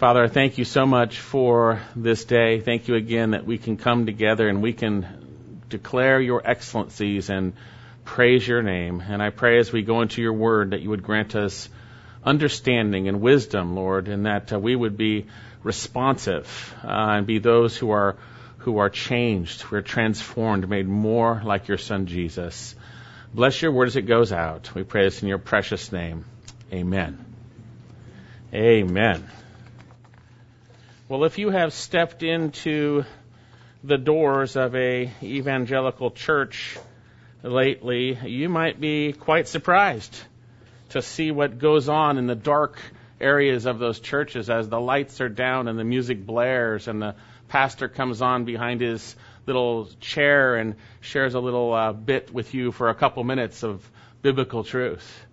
Father, I thank you so much for this day. Thank you again that we can come together and we can declare your excellencies and praise your name. And I pray as we go into your word that you would grant us understanding and wisdom, Lord, and that uh, we would be responsive uh, and be those who are who are changed, who are transformed, made more like your son Jesus. Bless your word as it goes out. We pray this in your precious name. Amen. Amen. Well, if you have stepped into the doors of a evangelical church lately, you might be quite surprised to see what goes on in the dark areas of those churches as the lights are down and the music blares and the pastor comes on behind his little chair and shares a little uh, bit with you for a couple minutes of biblical truth.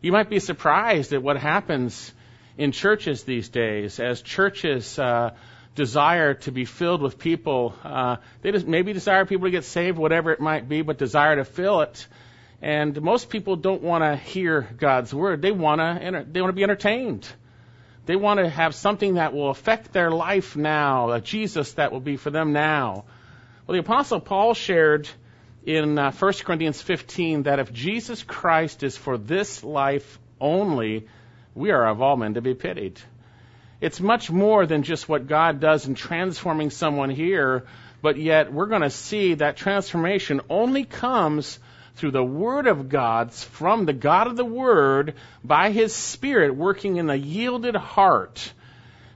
You might be surprised at what happens in churches these days as churches uh, desire to be filled with people. Uh, they just maybe desire people to get saved, whatever it might be, but desire to fill it. And most people don't want to hear God's word. They want to they want to be entertained. They want to have something that will affect their life now, a Jesus that will be for them now. Well, the Apostle Paul shared in uh, 1 Corinthians 15 that if Jesus Christ is for this life only, we are of all men to be pitied. It's much more than just what God does in transforming someone here, but yet we're going to see that transformation only comes through the Word of God, from the God of the Word, by His Spirit working in the yielded heart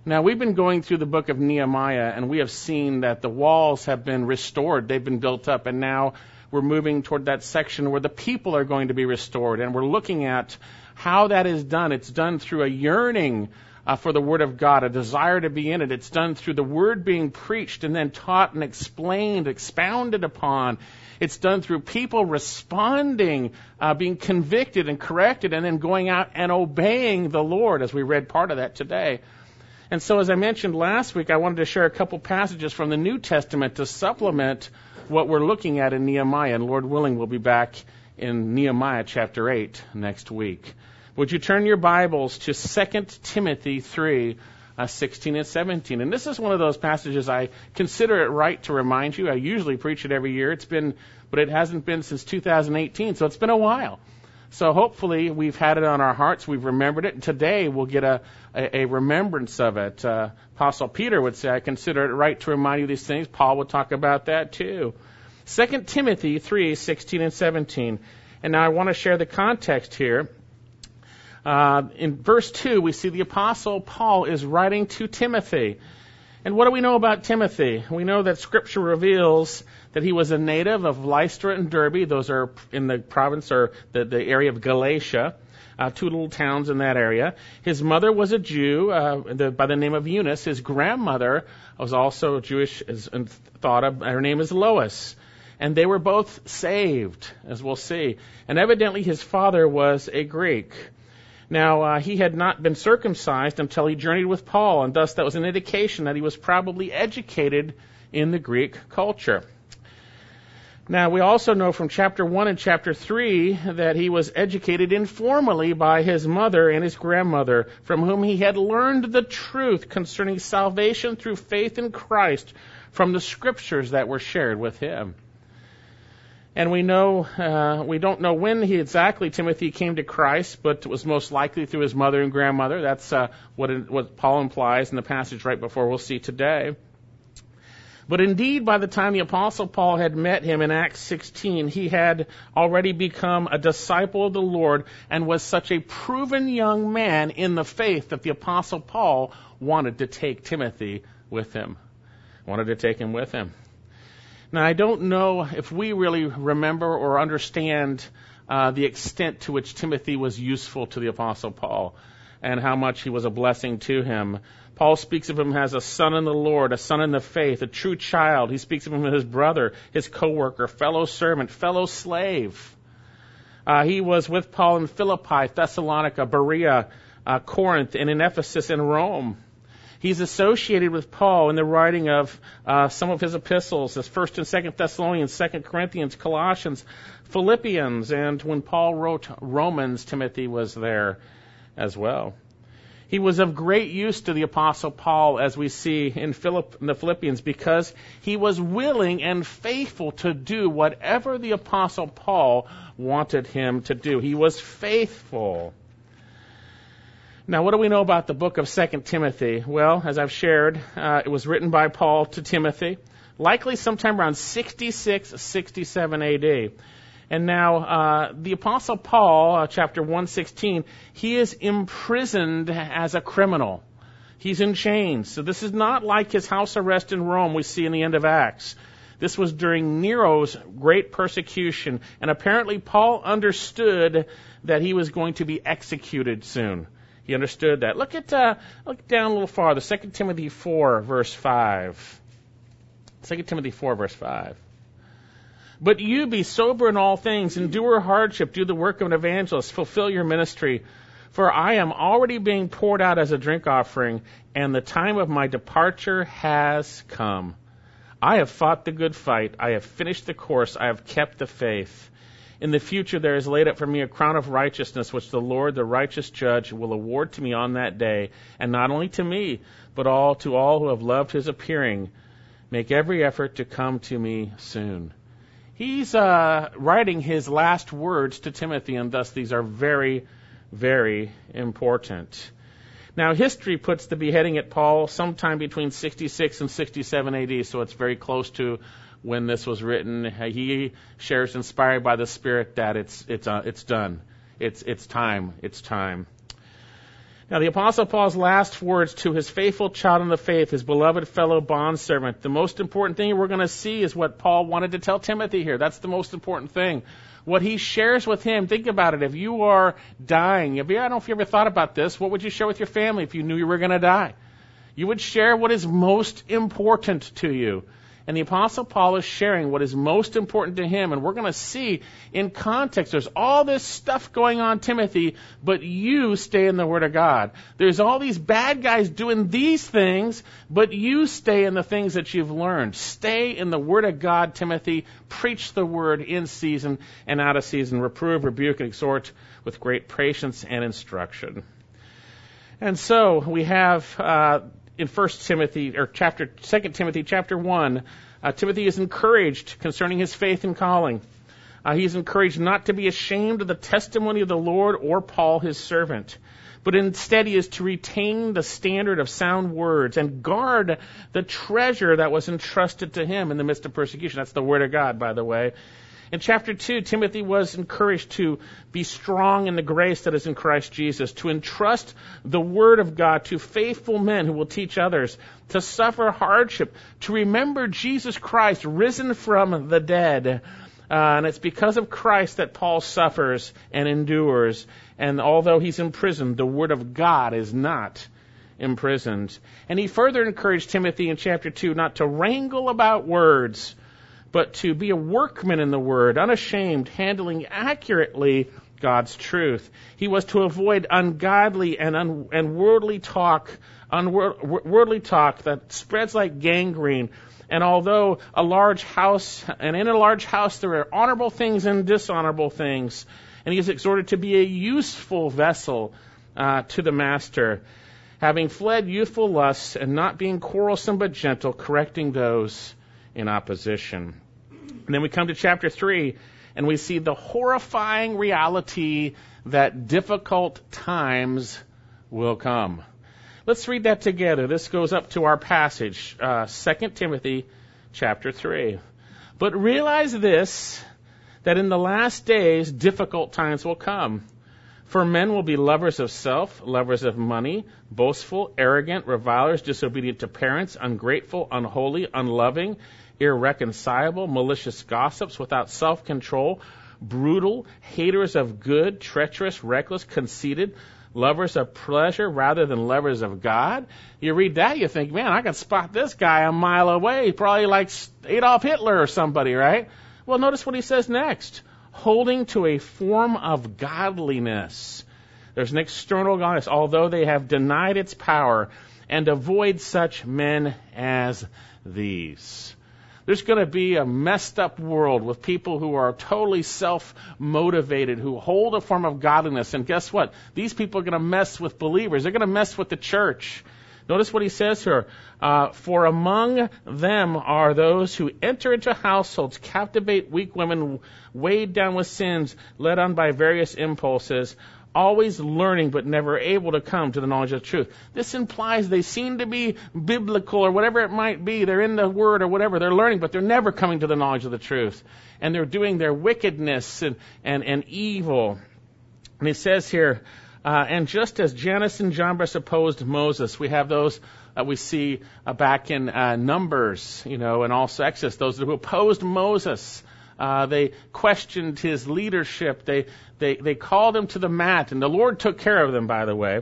now, we've been going through the book of Nehemiah, and we have seen that the walls have been restored. They've been built up, and now we're moving toward that section where the people are going to be restored. And we're looking at how that is done. It's done through a yearning uh, for the Word of God, a desire to be in it. It's done through the Word being preached and then taught and explained, expounded upon. It's done through people responding, uh, being convicted and corrected, and then going out and obeying the Lord, as we read part of that today. And so, as I mentioned last week, I wanted to share a couple passages from the New Testament to supplement what we're looking at in Nehemiah. And Lord willing, we'll be back in Nehemiah chapter 8 next week. Would you turn your Bibles to 2 Timothy 3, uh, 16 and 17? And this is one of those passages I consider it right to remind you. I usually preach it every year. It's been, but it hasn't been since 2018, so it's been a while. So hopefully we've had it on our hearts, we've remembered it, and today we'll get a, a, a remembrance of it. Uh, Apostle Peter would say, I consider it right to remind you these things. Paul would talk about that too. 2 Timothy 3, 16 and 17. And now I want to share the context here. Uh, in verse 2, we see the Apostle Paul is writing to Timothy. And what do we know about Timothy? We know that Scripture reveals that he was a native of Lystra and Derbe. Those are in the province or the, the area of Galatia. Uh, two little towns in that area. His mother was a Jew uh, the, by the name of Eunice. His grandmother was also Jewish as, thought of. Her name is Lois. And they were both saved, as we'll see. And evidently his father was a Greek. Now, uh, he had not been circumcised until he journeyed with Paul, and thus that was an indication that he was probably educated in the Greek culture. Now, we also know from chapter 1 and chapter 3 that he was educated informally by his mother and his grandmother, from whom he had learned the truth concerning salvation through faith in Christ from the scriptures that were shared with him. And we know, uh, we don't know when he exactly Timothy came to Christ, but it was most likely through his mother and grandmother. That's uh, what, it, what Paul implies in the passage right before we'll see today. But indeed, by the time the Apostle Paul had met him in Acts 16, he had already become a disciple of the Lord and was such a proven young man in the faith that the Apostle Paul wanted to take Timothy with him. Wanted to take him with him. Now, I don't know if we really remember or understand uh, the extent to which Timothy was useful to the Apostle Paul and how much he was a blessing to him. Paul speaks of him as a son in the Lord, a son in the faith, a true child. He speaks of him as his brother, his co-worker, fellow servant, fellow slave. Uh, he was with Paul in Philippi, Thessalonica, Berea, uh, Corinth, and in Ephesus and Rome. He's associated with Paul in the writing of uh, some of his epistles, as First and Second Thessalonians, Second Corinthians, Colossians, Philippians, and when Paul wrote Romans, Timothy was there as well. He was of great use to the Apostle Paul, as we see in, Philipp, in the Philippians, because he was willing and faithful to do whatever the Apostle Paul wanted him to do. He was faithful. Now, what do we know about the book of 2 Timothy? Well, as I've shared, uh, it was written by Paul to Timothy, likely sometime around 66, 67 AD. And now, uh, the Apostle Paul, uh, chapter 116, he is imprisoned as a criminal. He's in chains. So this is not like his house arrest in Rome we see in the end of Acts. This was during Nero's great persecution, and apparently Paul understood that he was going to be executed soon. He understood that. Look at uh, look down a little farther. 2 Timothy 4, verse 5. 2 Timothy 4, verse 5. But you be sober in all things, endure hardship, do the work of an evangelist, fulfill your ministry. For I am already being poured out as a drink offering, and the time of my departure has come. I have fought the good fight, I have finished the course, I have kept the faith. In the future there is laid up for me a crown of righteousness, which the Lord, the righteous judge, will award to me on that day, and not only to me, but all to all who have loved his appearing. Make every effort to come to me soon. He's uh, writing his last words to Timothy, and thus these are very, very important. Now, history puts the beheading at Paul sometime between 66 and 67 AD, so it's very close to when this was written. He shares, inspired by the Spirit, that it's it's uh, it's done. It's it's time. It's time. Now, the Apostle Paul's last words to his faithful child in the faith, his beloved fellow bondservant, the most important thing we're going to see is what Paul wanted to tell Timothy here. That's the most important thing. What he shares with him, think about it. If you are dying, if you, I don't know if you ever thought about this, what would you share with your family if you knew you were going to die? You would share what is most important to you. And the Apostle Paul is sharing what is most important to him. And we're going to see in context, there's all this stuff going on, Timothy, but you stay in the Word of God. There's all these bad guys doing these things, but you stay in the things that you've learned. Stay in the Word of God, Timothy. Preach the Word in season and out of season. Reprove, rebuke, and exhort with great patience and instruction. And so we have uh, in First Timothy or chapter Second Timothy chapter one, uh, Timothy is encouraged concerning his faith and calling. Uh, he is encouraged not to be ashamed of the testimony of the Lord or Paul his servant, but instead he is to retain the standard of sound words and guard the treasure that was entrusted to him in the midst of persecution. That's the word of God, by the way. In chapter 2, Timothy was encouraged to be strong in the grace that is in Christ Jesus, to entrust the Word of God to faithful men who will teach others, to suffer hardship, to remember Jesus Christ risen from the dead. Uh, and it's because of Christ that Paul suffers and endures. And although he's imprisoned, the Word of God is not imprisoned. And he further encouraged Timothy in chapter 2 not to wrangle about words but to be a workman in the word, unashamed, handling accurately God's truth. He was to avoid ungodly and, un- and worldly talk, unworldly talk that spreads like gangrene. And although a large house, and in a large house there are honorable things and dishonorable things, and he is exhorted to be a useful vessel uh, to the master, having fled youthful lusts and not being quarrelsome but gentle, correcting those in opposition. And then we come to chapter 3, and we see the horrifying reality that difficult times will come. Let's read that together. This goes up to our passage, uh, 2 Timothy chapter 3. But realize this, that in the last days difficult times will come. For men will be lovers of self, lovers of money, boastful, arrogant, revilers, disobedient to parents, ungrateful, unholy, unloving, irreconcilable, malicious gossips, without self control, brutal, haters of good, treacherous, reckless, conceited, lovers of pleasure rather than lovers of God. You read that, you think, man, I can spot this guy a mile away. probably like Adolf Hitler or somebody, right? Well, notice what he says next. Holding to a form of godliness. There's an external godliness, although they have denied its power, and avoid such men as these. There's going to be a messed up world with people who are totally self motivated, who hold a form of godliness. And guess what? These people are going to mess with believers. They're going to mess with the church. Notice what he says here. Uh, For among them are those who enter into households, captivate weak women, weighed down with sins, led on by various impulses, always learning but never able to come to the knowledge of the truth. This implies they seem to be biblical or whatever it might be. They're in the Word or whatever. They're learning, but they're never coming to the knowledge of the truth. And they're doing their wickedness and, and, and evil. And he says here, uh, and just as Jannes and Jambres opposed Moses, we have those that we see uh, back in uh, Numbers, you know, and also Exodus, those who opposed Moses. Uh, they questioned his leadership. They, they, they called him to the mat, and the Lord took care of them, by the way.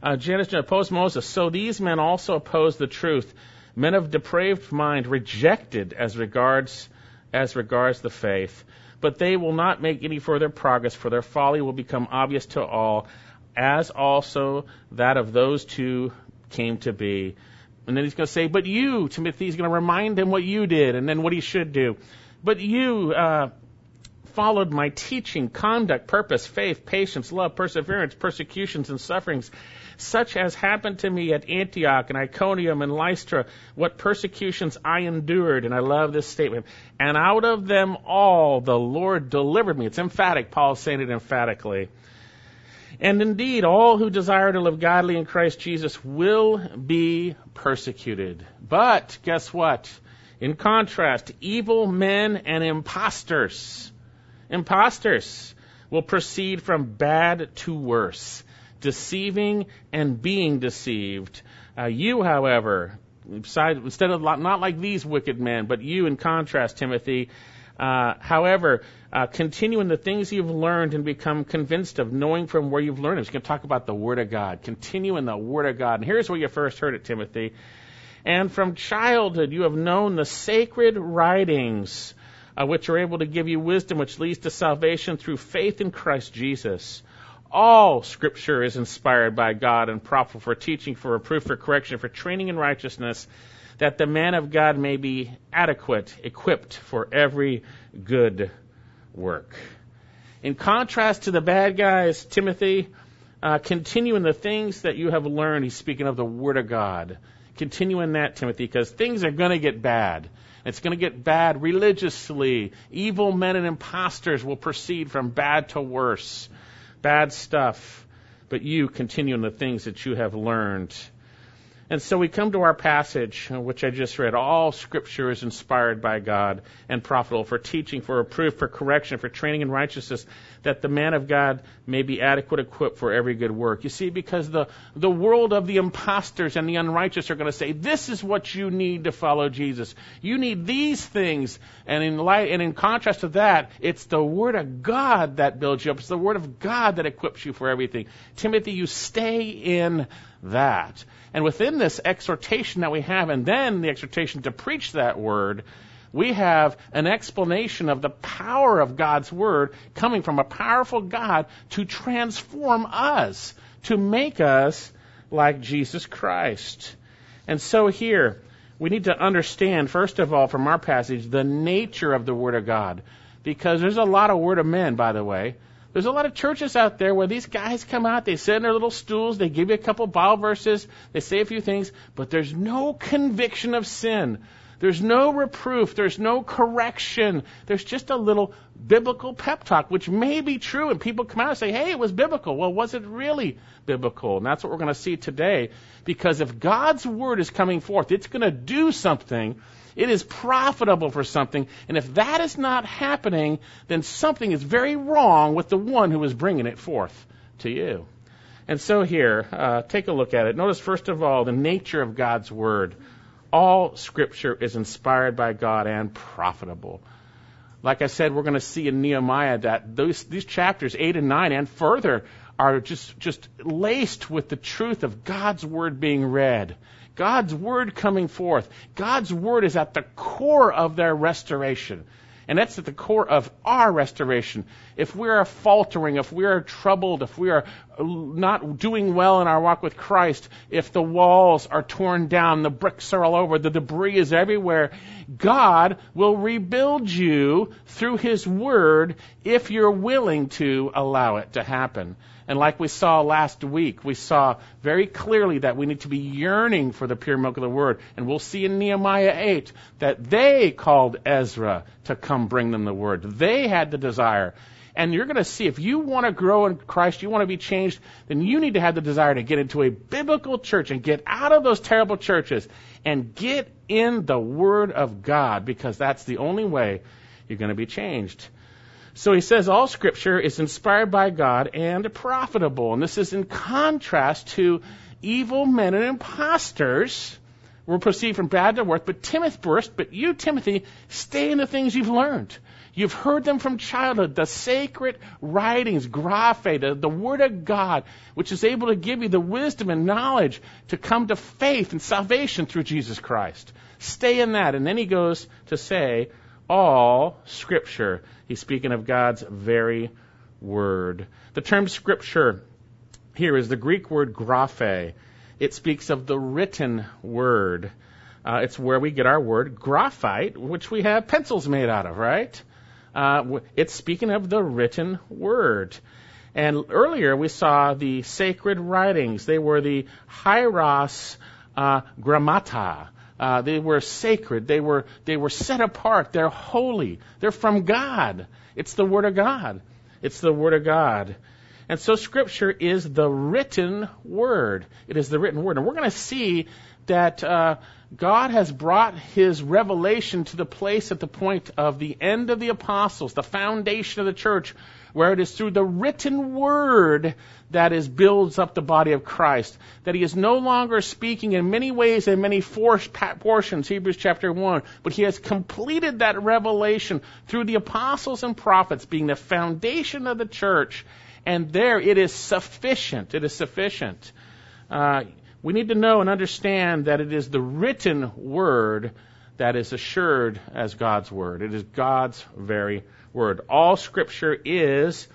Uh, Jannes opposed Moses. So these men also opposed the truth. Men of depraved mind rejected as regards, as regards the faith. But they will not make any further progress, for their folly will become obvious to all, as also that of those two came to be. And then he's going to say, But you, Timothy, he's going to remind him what you did and then what he should do. But you uh, followed my teaching, conduct, purpose, faith, patience, love, perseverance, persecutions, and sufferings, such as happened to me at Antioch and Iconium and Lystra, what persecutions I endured. And I love this statement. And out of them all the Lord delivered me. It's emphatic. Paul's saying it emphatically. And indeed, all who desire to live godly in Christ Jesus will be persecuted. But guess what? In contrast, evil men and impostors, impostors will proceed from bad to worse, deceiving and being deceived. Uh, you, however, instead of not like these wicked men, but you, in contrast, Timothy, uh, however, uh, continue in the things you've learned and become convinced of, knowing from where you've learned. It. He's going to talk about the Word of God. Continue in the Word of God. And here's where you first heard it, Timothy. And from childhood you have known the sacred writings, uh, which are able to give you wisdom, which leads to salvation through faith in Christ Jesus. All Scripture is inspired by God and profitable for teaching, for reproof, for correction, for training in righteousness, that the man of God may be adequate, equipped for every good work. In contrast to the bad guys, Timothy, uh, continue in the things that you have learned. He's speaking of the Word of God continue in that, Timothy, because things are going to get bad. It's going to get bad religiously. Evil men and impostors will proceed from bad to worse. Bad stuff. But you continue in the things that you have learned. And so we come to our passage, uh, which I just read. All scripture is inspired by God and profitable for teaching, for reproof, for correction, for training in righteousness, that the man of God may be adequate equipped for every good work. You see, because the, the world of the imposters and the unrighteous are going to say, this is what you need to follow Jesus. You need these things. And in light, and in contrast to that, it's the Word of God that builds you up. It's the Word of God that equips you for everything. Timothy, you stay in that. And within this exhortation that we have, and then the exhortation to preach that word, we have an explanation of the power of God's word coming from a powerful God to transform us, to make us like Jesus Christ. And so here, we need to understand, first of all, from our passage, the nature of the Word of God. Because there's a lot of Word of men, by the way. There's a lot of churches out there where these guys come out, they sit in their little stools, they give you a couple Bible verses, they say a few things, but there's no conviction of sin. There's no reproof. There's no correction. There's just a little biblical pep talk, which may be true, and people come out and say, hey, it was biblical. Well, was it really biblical? And that's what we're going to see today. Because if God's word is coming forth, it's going to do something it is profitable for something. And if that is not happening, then something is very wrong with the one who is bringing it forth to you. And so here, uh, take a look at it. Notice, first of all, the nature of God's Word. All Scripture is inspired by God and profitable. Like I said, we're going to see in Nehemiah that those, these chapters 8 and 9 and further are just, just laced with the truth of God's Word being read God's word coming forth. God's word is at the core of their restoration. And that's at the core of our restoration. If we are faltering, if we are troubled, if we are not doing well in our walk with Christ, if the walls are torn down, the bricks are all over, the debris is everywhere, God will rebuild you through His Word if you're willing to allow it to happen. And like we saw last week, we saw very clearly that we need to be yearning for the pure milk of the Word. And we'll see in Nehemiah 8 that they called Ezra to come bring them the Word. They had the desire. And you're going to see if you want to grow in Christ, you want to be changed, then you need to have the desire to get into a biblical church and get out of those terrible churches and get in the Word of God because that's the only way you're going to be changed. So he says all scripture is inspired by God and profitable. And this is in contrast to evil men and impostors will proceed from bad to worse. But Timothy burst, but you, Timothy, stay in the things you've learned. You've heard them from childhood, the sacred writings, graphe, the, the Word of God, which is able to give you the wisdom and knowledge to come to faith and salvation through Jesus Christ. Stay in that. And then he goes to say, all Scripture. He's speaking of God's very word. The term Scripture here is the Greek word graphe. It speaks of the written word. Uh, it's where we get our word graphite, which we have pencils made out of, right? Uh, it's speaking of the written word. And earlier we saw the sacred writings. They were the hieros uh, grammata. Uh, they were sacred. They were, they were set apart. They're holy. They're from God. It's the Word of God. It's the Word of God. And so Scripture is the written Word. It is the written Word. And we're going to see that uh, God has brought His revelation to the place at the point of the end of the apostles, the foundation of the church, where it is through the written word that is builds up the body of Christ. That he is no longer speaking in many ways in many portions, Hebrews chapter 1, but he has completed that revelation through the apostles and prophets being the foundation of the church. And there it is sufficient. It is sufficient. Uh, we need to know and understand that it is the written word that is assured as God's word. It is God's very word. All scripture is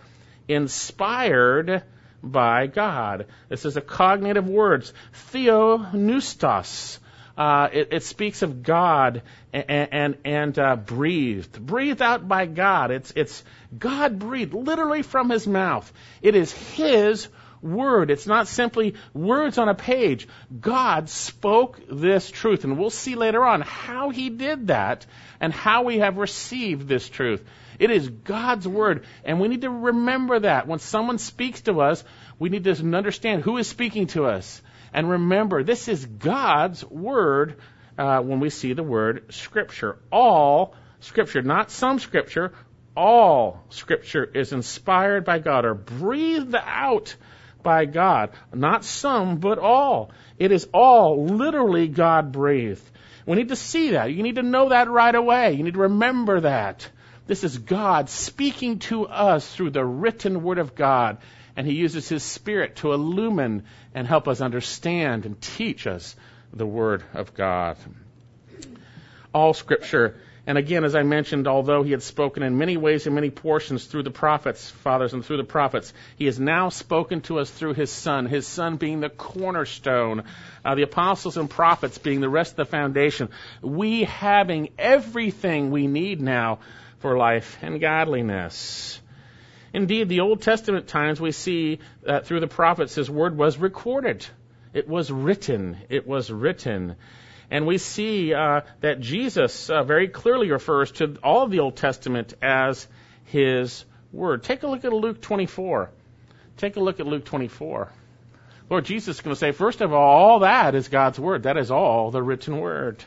inspired by God. This is a cognitive word. Theopneustos. Uh, it, it, speaks of God and and, and uh, breathed, breathed out by God. It's it's God breathed, literally from His mouth. It is His word. It's not simply words on a page. God spoke this truth, and we'll see later on how He did that and how we have received this truth. It is God's word, and we need to remember that when someone speaks to us, we need to understand who is speaking to us, and remember this is God's word. Uh, when we see the word Scripture, all Scripture, not some Scripture, all Scripture is inspired by God or breathed out by God. Not some, but all. It is all literally God breathed. We need to see that. You need to know that right away. You need to remember that. This is God speaking to us through the written Word of God, and He uses His Spirit to illumine and help us understand and teach us the Word of God. All Scripture and again, as I mentioned, although he had spoken in many ways in many portions through the prophets, fathers, and through the prophets, he has now spoken to us through his son, his son being the cornerstone, uh, the apostles and prophets being the rest of the foundation. We having everything we need now for life and godliness. Indeed, the Old Testament times we see that through the prophets his word was recorded. It was written. It was written. And we see uh, that Jesus uh, very clearly refers to all of the Old Testament as his word. Take a look at Luke 24. Take a look at Luke 24. Lord Jesus is going to say, first of all, all that is God's word. That is all the written word.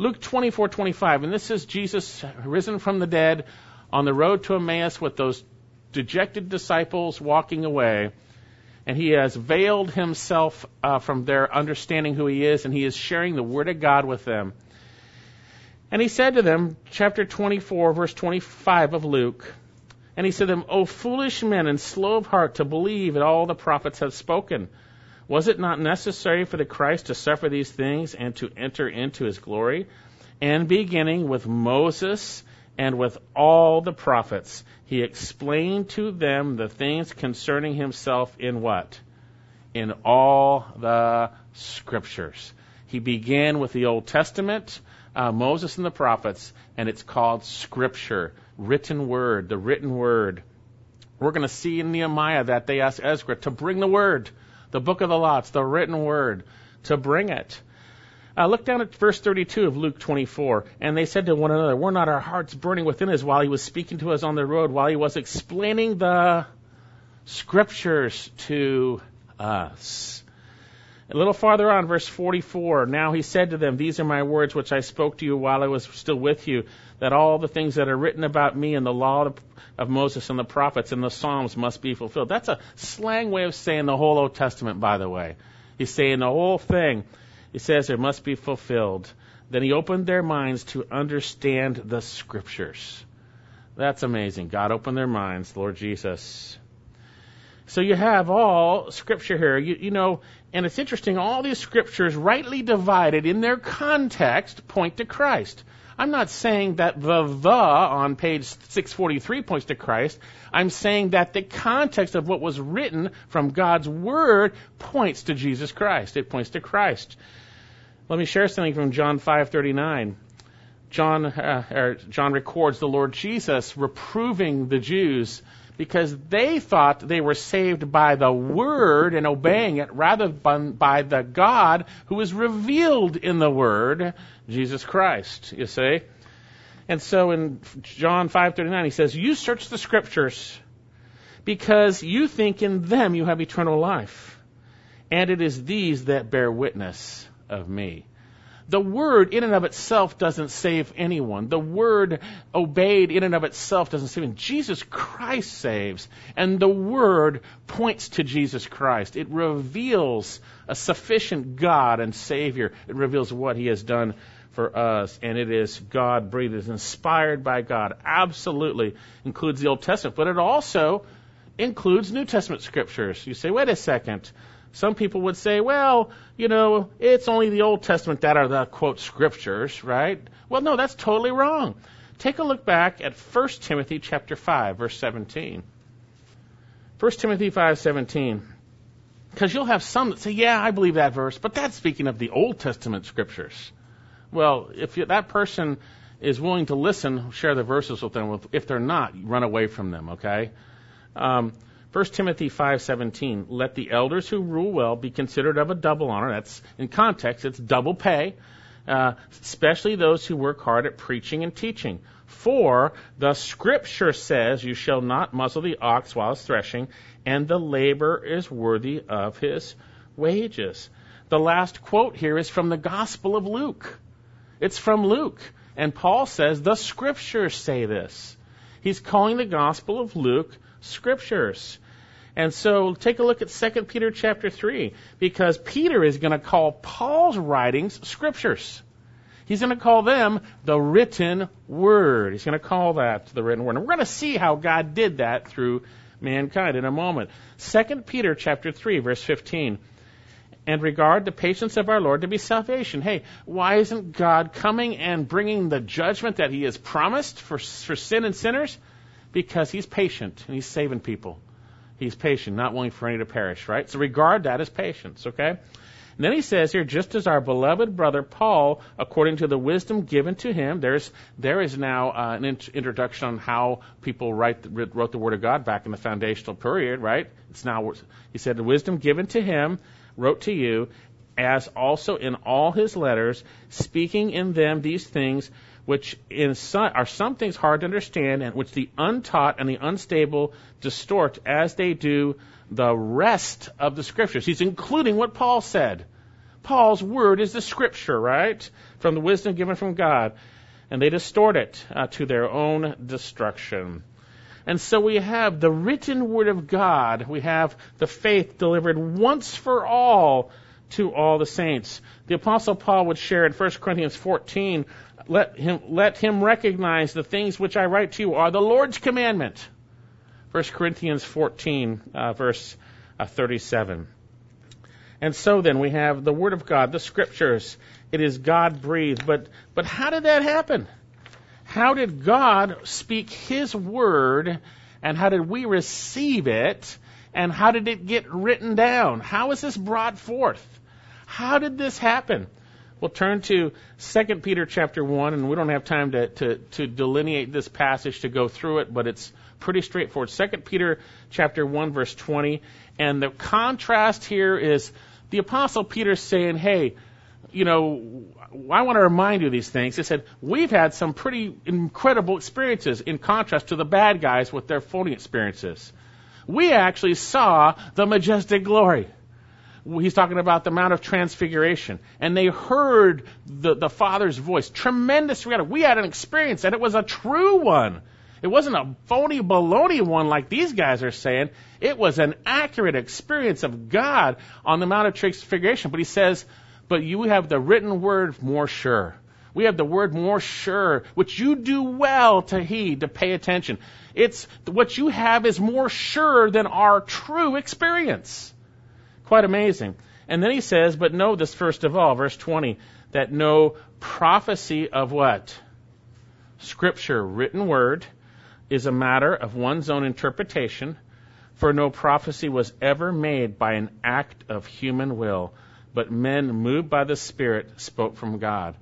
Luke 24:25, and this is Jesus risen from the dead on the road to Emmaus with those dejected disciples walking away and he has veiled himself uh, from their understanding who he is, and he is sharing the word of God with them. And he said to them, chapter 24, verse 25 of Luke, and he said to them, O foolish men and slow of heart to believe that all the prophets have spoken. Was it not necessary for the Christ to suffer these things and to enter into his glory? And beginning with Moses and with all the prophets. He explained to them the things concerning himself in what? In all the scriptures. He began with the Old Testament, uh, Moses and the prophets, and it's called Scripture, written word, the written word. We're going to see in Nehemiah that they asked Ezra to bring the word, the book of the lots, the written word, to bring it. Uh, look down at verse 32 of Luke 24. And they said to one another, Were not our hearts burning within us while he was speaking to us on the road, while he was explaining the scriptures to us? A little farther on, verse 44, now he said to them, These are my words which I spoke to you while I was still with you, that all the things that are written about me in the law of Moses and the prophets and the Psalms must be fulfilled. That's a slang way of saying the whole Old Testament, by the way. He's saying the whole thing. He says it must be fulfilled. Then he opened their minds to understand the scriptures. That's amazing. God opened their minds, Lord Jesus. So you have all scripture here. You, you, know, and it's interesting, all these scriptures, rightly divided in their context, point to Christ. I'm not saying that the the on page 643 points to Christ. I'm saying that the context of what was written from God's Word points to Jesus Christ. It points to Christ. Let me share something from John 5:39. John uh, John records the Lord Jesus reproving the Jews because they thought they were saved by the word and obeying it rather than by the God who is revealed in the word, Jesus Christ, you see. And so in John 5:39 he says, "You search the scriptures because you think in them you have eternal life, and it is these that bear witness of me. The word in and of itself doesn't save anyone. The word obeyed in and of itself doesn't save anyone. Jesus Christ saves. And the word points to Jesus Christ. It reveals a sufficient God and Savior. It reveals what He has done for us. And it is God breathed. Inspired by God. Absolutely includes the Old Testament. But it also includes New Testament scriptures. You say, wait a second. Some people would say, well, you know, it's only the Old Testament that are the quote scriptures, right? Well, no, that's totally wrong. Take a look back at 1 Timothy chapter 5 verse 17. 1 Timothy 5:17. Because you'll have some that say, "Yeah, I believe that verse," but that's speaking of the Old Testament scriptures. Well, if that person is willing to listen, share the verses with them. If they're not, run away from them. Okay. Um, 1 Timothy 5:17, let the elders who rule well be considered of a double honor. That's in context, it's double pay, uh, especially those who work hard at preaching and teaching. For the scripture says, You shall not muzzle the ox while it's threshing, and the labor is worthy of his wages. The last quote here is from the Gospel of Luke. It's from Luke. And Paul says, The scriptures say this. He's calling the Gospel of Luke scriptures. And so take a look at 2 Peter chapter 3 because Peter is going to call Paul's writings scriptures. He's going to call them the written word. He's going to call that the written word. And we're going to see how God did that through mankind in a moment. 2 Peter chapter 3 verse 15 and regard the patience of our Lord to be salvation. Hey, why isn't God coming and bringing the judgment that He has promised for, for sin and sinners? because he's patient and he's saving people. He's patient, not willing for any to perish, right? So regard that as patience, okay? And then he says here, just as our beloved brother Paul, according to the wisdom given to him, there's there is now uh, an int- introduction on how people write the, wrote the Word of God back in the foundational period, right? It's now he said the wisdom given to him wrote to you, as also in all his letters, speaking in them these things which some, are some things hard to understand and which the untaught and the unstable distort as they do the rest of the scriptures. He's including what Paul said. Paul's word is the scripture, right? From the wisdom given from God. And they distort it uh, to their own destruction. And so we have the written word of God. We have the faith delivered once for all to all the saints. The apostle Paul would share in 1 Corinthians 14 let him, let him recognize the things which I write to you are the Lord's commandment. 1 Corinthians 14, uh, verse uh, 37. And so then we have the Word of God, the Scriptures. It is God breathed. But, but how did that happen? How did God speak His word, and how did we receive it, and how did it get written down? How is this brought forth? How did this happen? We'll turn to 2 Peter chapter 1, and we don't have time to, to, to delineate this passage to go through it, but it's pretty straightforward. 2 Peter chapter 1, verse 20. And the contrast here is the Apostle Peter saying, hey, you know, I want to remind you of these things. He said, we've had some pretty incredible experiences in contrast to the bad guys with their phony experiences. We actually saw the majestic glory he's talking about the Mount of Transfiguration, and they heard the, the Father's voice. Tremendous. We had an experience, and it was a true one. It wasn't a phony baloney one like these guys are saying. It was an accurate experience of God on the Mount of Transfiguration. But he says, but you have the written word more sure. We have the word more sure, which you do well to heed, to pay attention. It's what you have is more sure than our true experience. Quite amazing. And then he says, but know this first of all, verse 20, that no prophecy of what? Scripture, written word, is a matter of one's own interpretation, for no prophecy was ever made by an act of human will, but men moved by the Spirit spoke from God.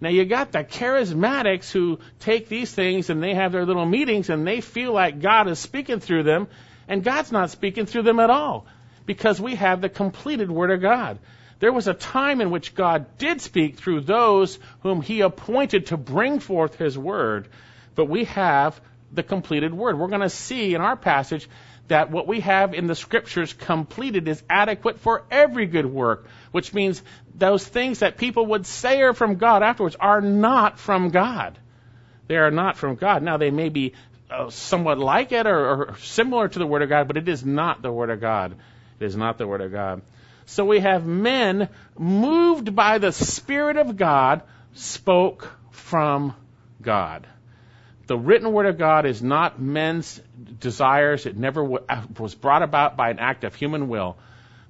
Now you got the charismatics who take these things and they have their little meetings and they feel like God is speaking through them, and God's not speaking through them at all because we have the completed Word of God. There was a time in which God did speak through those whom He appointed to bring forth His Word, but we have the completed Word. We're going to see in our passage that what we have in the Scriptures completed is adequate for every good work, which means those things that people would say are from God afterwards are not from God. They are not from God. Now, they may be uh, somewhat like it or, or similar to the Word of God, but it is not the Word of God. It is not the Word of God. So we have men moved by the Spirit of God spoke from God. The written Word of God is not men's desires. It never was brought about by an act of human will.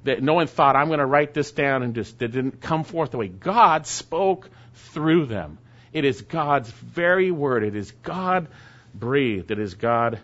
That no one thought, I'm going to write this down and just, it didn't come forth the way. God spoke through them. It is God's very word. It is God breathed. It is God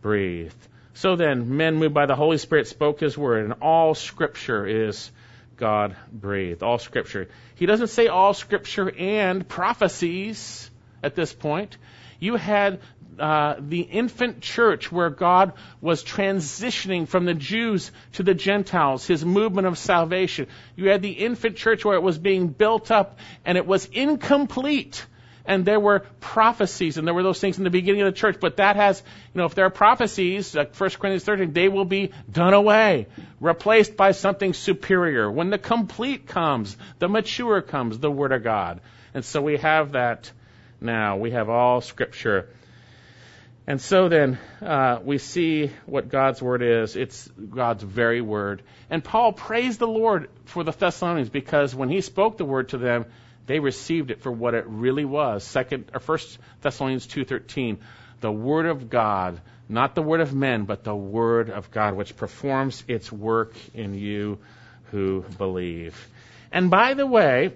breathed. So then, men moved by the Holy Spirit spoke His word, and all Scripture is God breathed. All Scripture. He doesn't say all Scripture and prophecies at this point. You had uh, the infant church where God was transitioning from the Jews to the Gentiles, his movement of salvation. You had the infant church where it was being built up and it was incomplete and there were prophecies, and there were those things in the beginning of the church. But that has, you know, if there are prophecies, like 1 Corinthians 13, they will be done away, replaced by something superior. When the complete comes, the mature comes, the Word of God. And so we have that now. We have all Scripture. And so then uh, we see what God's word is. It's God's very word. And Paul praised the Lord for the Thessalonians because when he spoke the word to them, they received it for what it really was. Second or First Thessalonians two thirteen, the word of God, not the word of men, but the word of God, which performs its work in you who believe. And by the way,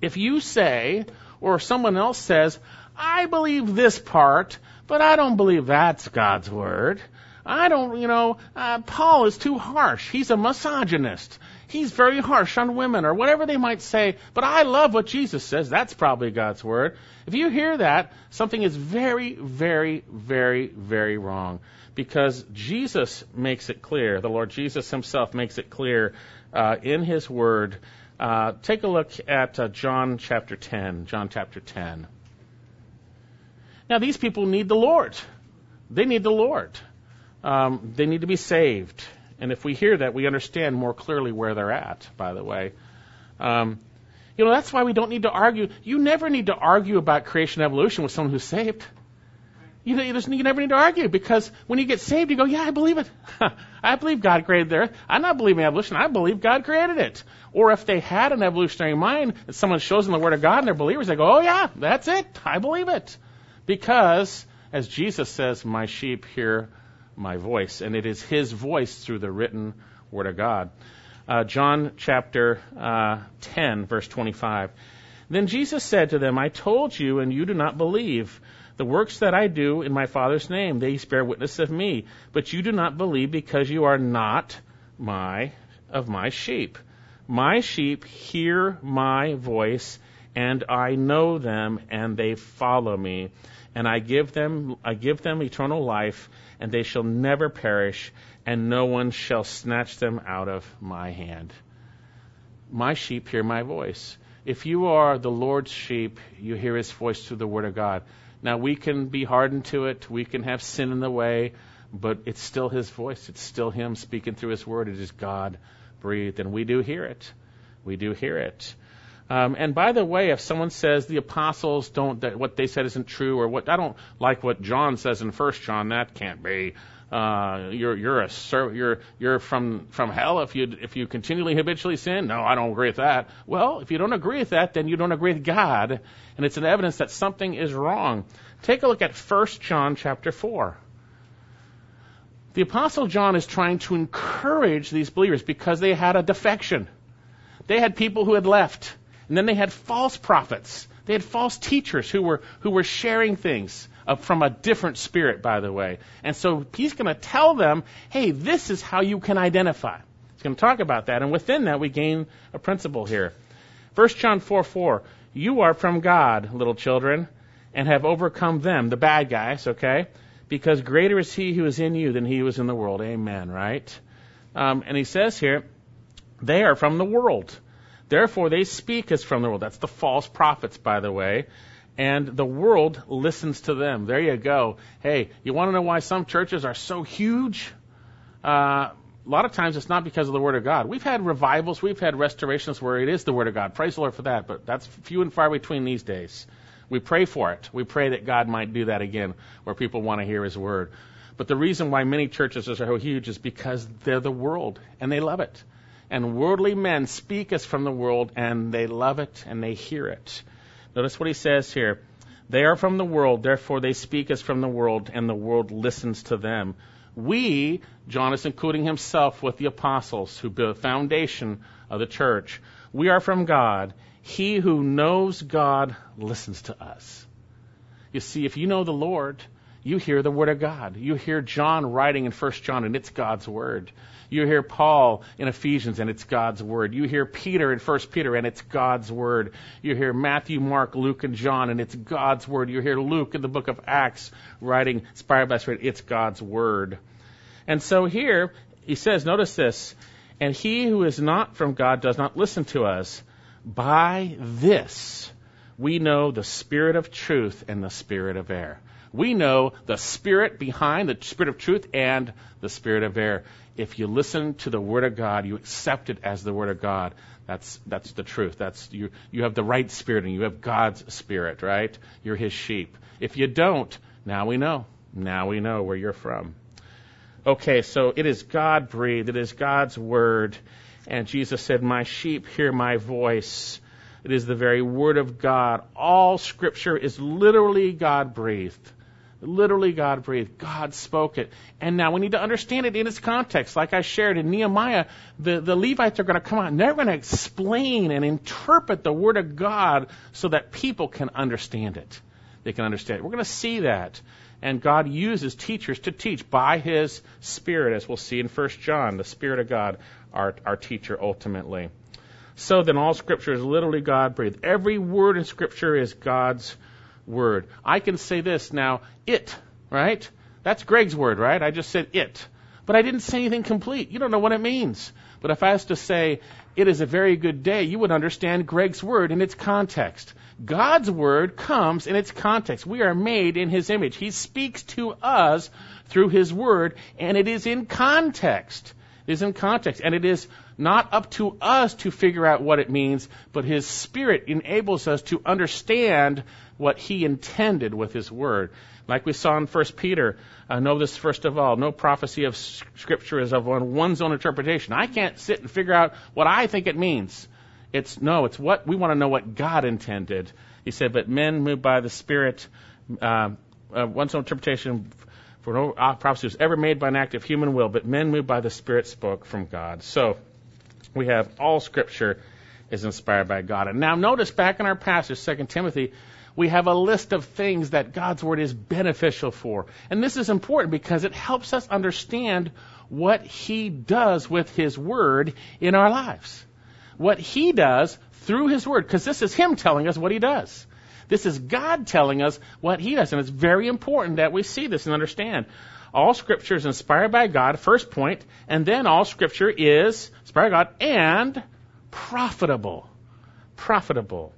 if you say, or someone else says, I believe this part, but I don't believe that's God's word. I don't, you know, uh, Paul is too harsh. He's a misogynist he's very harsh on women or whatever they might say, but I love what Jesus says. That's probably God's word. If you hear that, something is very, very, very, very wrong because Jesus makes it clear. The Lord Jesus himself makes it clear uh, in his word. Uh, take a look at uh, John chapter 10. John chapter 10. Now, these people need the Lord. They need the Lord. Um, they need to be saved. And if we hear that, we understand more clearly where they're at, by the way. Um, you know, that's why we don't need to argue. You never need to argue about creation evolution with someone who's saved. You, know, you, just, you never need to argue because when you get saved, you go, yeah, I believe it. I believe God created the earth. I'm not believing evolution. I believe God created it. Or if they had an evolutionary mind and someone shows them the Word of God and they're believers, they go, oh, yeah, that's it. I believe it. Because, as Jesus says, my sheep hear my voice, and it is His voice through the written Word of God. Uh, John chapter uh, 10, verse 25. Then Jesus said to them, I told you, and you do not believe. The works that I do in my Father's name, they bear witness of me. But you do not believe because you are not my of my sheep. My sheep hear my voice, and I know them, and they follow me. And I give them I give them eternal life, and they shall never perish, and no one shall snatch them out of my hand. My sheep hear my voice. If you are the Lord's sheep, you hear his voice through the word of God. Now, we can be hardened to it, we can have sin in the way, but it's still His voice. It's still Him speaking through His Word. It is God breathed, and we do hear it. We do hear it. Um, and by the way, if someone says the apostles don't that what they said isn't true, or what I don't like what John says in First John, that can't be. Uh, you're you're a you're you're from from hell if you if you continually habitually sin. No, I don't agree with that. Well, if you don't agree with that, then you don't agree with God, and it's an evidence that something is wrong. Take a look at First John chapter four. The apostle John is trying to encourage these believers because they had a defection. They had people who had left, and then they had false prophets. They had false teachers who were who were sharing things uh, from a different spirit, by the way. And so he's going to tell them, hey, this is how you can identify. He's going to talk about that. And within that, we gain a principle here. 1 John 4 4. You are from God, little children, and have overcome them, the bad guys, okay? Because greater is he who is in you than he who is in the world. Amen, right? Um, and he says here, they are from the world. Therefore, they speak as from the world. That's the false prophets, by the way and the world listens to them. There you go. Hey, you want to know why some churches are so huge? Uh, a lot of times it's not because of the Word of God. We've had revivals, we've had restorations where it is the Word of God. Praise the Lord for that, but that's few and far between these days. We pray for it. We pray that God might do that again, where people want to hear His Word. But the reason why many churches are so huge is because they're the world and they love it. And worldly men speak us from the world and they love it and they hear it. Notice what he says here. They are from the world, therefore they speak as from the world, and the world listens to them. We, John is including himself with the apostles who built the foundation of the church, we are from God. He who knows God listens to us. You see, if you know the Lord, you hear the Word of God. You hear John writing in 1 John, and it's God's Word. You hear Paul in Ephesians, and it's God's Word. You hear Peter in 1 Peter, and it's God's Word. You hear Matthew, Mark, Luke, and John, and it's God's Word. You hear Luke in the book of Acts writing, inspired by Spirit, it's God's Word. And so here, he says, notice this, and he who is not from God does not listen to us. By this, we know the spirit of truth and the spirit of error we know the spirit behind the spirit of truth and the spirit of error. If you listen to the word of God, you accept it as the word of God. That's that's the truth. That's you you have the right spirit and you have God's spirit, right? You're his sheep. If you don't, now we know. Now we know where you're from. Okay, so it is God breathed, it is God's word. And Jesus said, My sheep hear my voice. It is the very word of God. All scripture is literally God breathed. Literally, God breathed. God spoke it. And now we need to understand it in its context. Like I shared in Nehemiah, the, the Levites are going to come out and they're going to explain and interpret the Word of God so that people can understand it. They can understand it. We're going to see that. And God uses teachers to teach by His Spirit, as we'll see in 1 John, the Spirit of God, our, our teacher ultimately. So then all Scripture is literally God breathed. Every word in Scripture is God's word. I can say this now, it, right? That's Greg's word, right? I just said it. But I didn't say anything complete. You don't know what it means. But if I was to say, it is a very good day, you would understand Greg's word in its context. God's word comes in its context. We are made in his image. He speaks to us through his word, and it is in context. Is in context, and it is not up to us to figure out what it means, but his spirit enables us to understand what he intended with his word. Like we saw in 1 Peter, uh, know this first of all, no prophecy of scripture is of one's own interpretation. I can't sit and figure out what I think it means. It's no, it's what we want to know what God intended. He said, but men moved by the Spirit, uh, uh, one's own interpretation for no uh, prophecy was ever made by an act of human will, but men moved by the Spirit spoke from God. So we have all Scripture is inspired by God. And now notice back in our passage, 2 Timothy, we have a list of things that God's Word is beneficial for. And this is important because it helps us understand what He does with His Word in our lives. What He does through His Word, because this is Him telling us what He does. This is God telling us what He does, and it's very important that we see this and understand. All Scripture is inspired by God, first point, and then all Scripture is inspired by God and profitable. Profitable.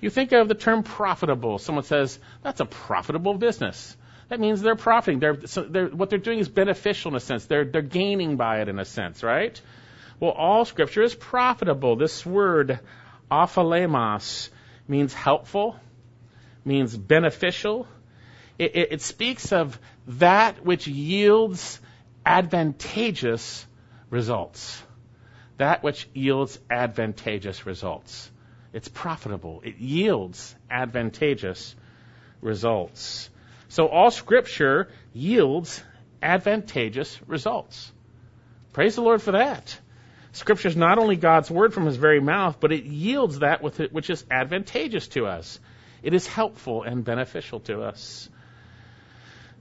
You think of the term profitable. Someone says, that's a profitable business. That means they're profiting. They're, so they're, what they're doing is beneficial in a sense. They're, they're gaining by it in a sense, right? Well, all scripture is profitable. This word, ophelimos, means helpful, means beneficial. It, it, it speaks of that which yields advantageous results. That which yields advantageous results. It's profitable. It yields advantageous results. So all scripture yields advantageous results. Praise the Lord for that. Scripture is not only God's word from his very mouth, but it yields that with it which is advantageous to us. It is helpful and beneficial to us.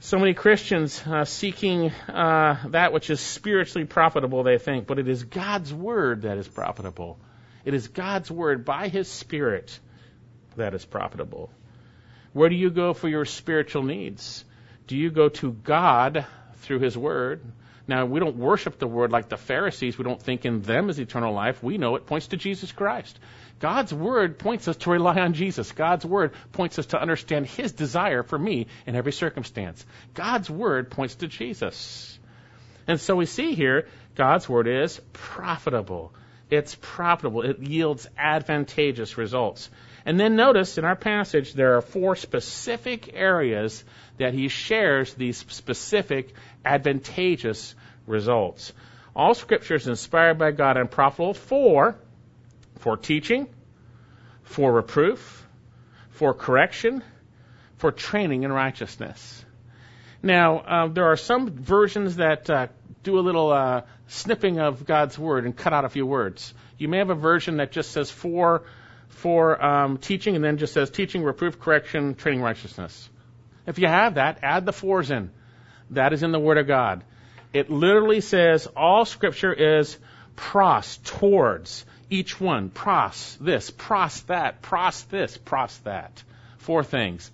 So many Christians uh, seeking uh, that which is spiritually profitable, they think, but it is God's word that is profitable. It is God's word by His Spirit that is profitable. Where do you go for your spiritual needs? Do you go to God through His word? Now, we don't worship the word like the Pharisees. We don't think in them as eternal life. We know it points to Jesus Christ. God's word points us to rely on Jesus. God's word points us to understand His desire for me in every circumstance. God's word points to Jesus. And so we see here, God's word is profitable. It's profitable. It yields advantageous results. And then notice in our passage, there are four specific areas that he shares these specific advantageous results. All scripture is inspired by God and profitable for, for teaching, for reproof, for correction, for training in righteousness. Now, uh, there are some versions that uh, do a little uh, snipping of God's word and cut out a few words. You may have a version that just says for for um, teaching and then just says teaching, reproof, correction, training righteousness. If you have that, add the fours in. That is in the Word of God. It literally says all Scripture is pros, towards each one. Pros this, pros that, pros this, pros that. Four things.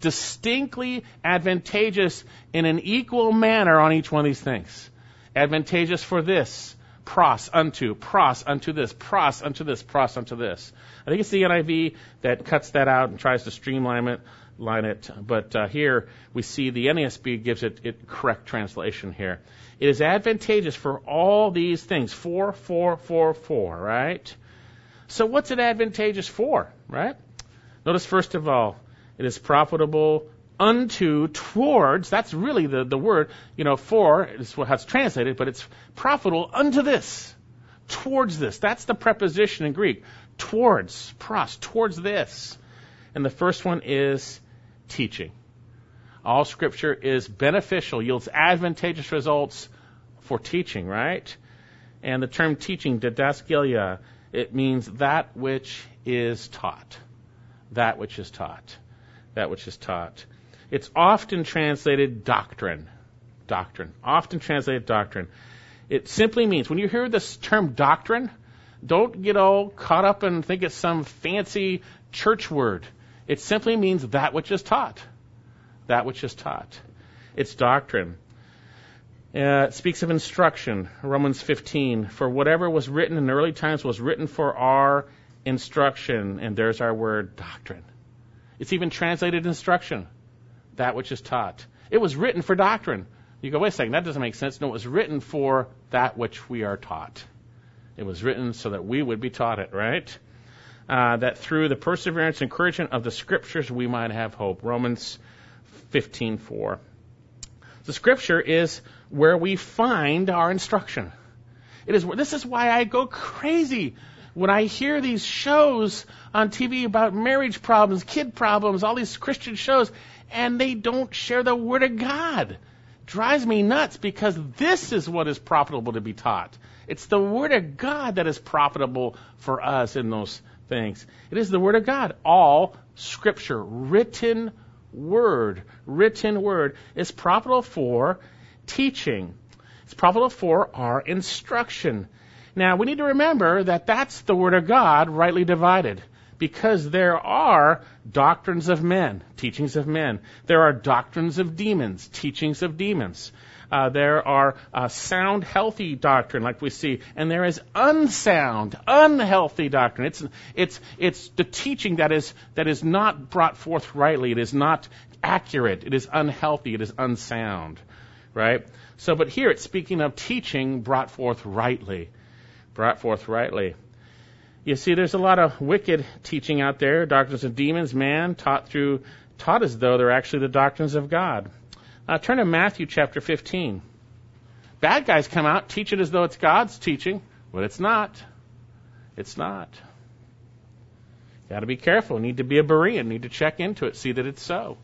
Distinctly advantageous in an equal manner on each one of these things advantageous for this, pros unto, pros unto this, pros unto this, pros unto this. I think it's the NIV that cuts that out and tries to streamline it, line it. But uh, here we see the NASB gives it, it correct translation here. It is advantageous for all these things. Four, four, four, four, right? So what's it advantageous for, right? Notice first of all, it is profitable unto, towards, that's really the, the word, you know, for is how it's translated, but it's profitable unto this, towards this. That's the preposition in Greek. Towards, pros, towards this. And the first one is teaching. All scripture is beneficial, yields advantageous results for teaching, right? And the term teaching, didaskalia, it means that which is taught. That which is taught. That which is taught. It's often translated doctrine. Doctrine. Often translated doctrine. It simply means, when you hear this term doctrine, don't get all caught up and think it's some fancy church word. It simply means that which is taught. That which is taught. It's doctrine. Uh, it speaks of instruction. Romans 15. For whatever was written in early times was written for our instruction. And there's our word, doctrine. It's even translated instruction that which is taught. It was written for doctrine. You go, wait a second, that doesn't make sense. No, it was written for that which we are taught. It was written so that we would be taught it, right? Uh, that through the perseverance and encouragement of the scriptures we might have hope. Romans 15:4. The scripture is where we find our instruction. It is this is why I go crazy when I hear these shows on TV about marriage problems, kid problems, all these Christian shows, and they don't share the Word of God. Drives me nuts because this is what is profitable to be taught. It's the Word of God that is profitable for us in those things. It is the Word of God. All Scripture, written Word, written Word, is profitable for teaching. It's profitable for our instruction. Now, we need to remember that that's the Word of God rightly divided because there are doctrines of men, teachings of men. There are doctrines of demons, teachings of demons. Uh, there are uh, sound, healthy doctrine, like we see, and there is unsound, unhealthy doctrine. It's it's it's the teaching that is that is not brought forth rightly. It is not accurate. It is unhealthy. It is unsound, right? So, but here it's speaking of teaching brought forth rightly, brought forth rightly. You see, there's a lot of wicked teaching out there, doctrines of demons, man, taught through, taught as though they're actually the doctrines of God. Uh, turn to Matthew chapter 15. Bad guys come out, teach it as though it's God's teaching, but it's not. It's not. Got to be careful. Need to be a Berean. Need to check into it, see that it's so.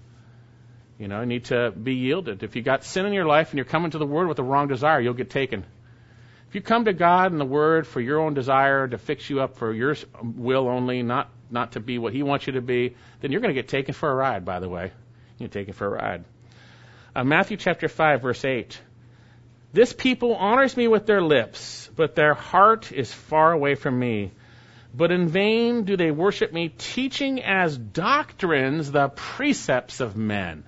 You know, need to be yielded. If you got sin in your life and you're coming to the Word with the wrong desire, you'll get taken. If you come to God and the Word for your own desire to fix you up for your will only, not not to be what He wants you to be, then you're going to get taken for a ride. By the way, you get taken for a ride. Uh, Matthew chapter five, verse eight. This people honors me with their lips, but their heart is far away from me. But in vain do they worship me, teaching as doctrines the precepts of men.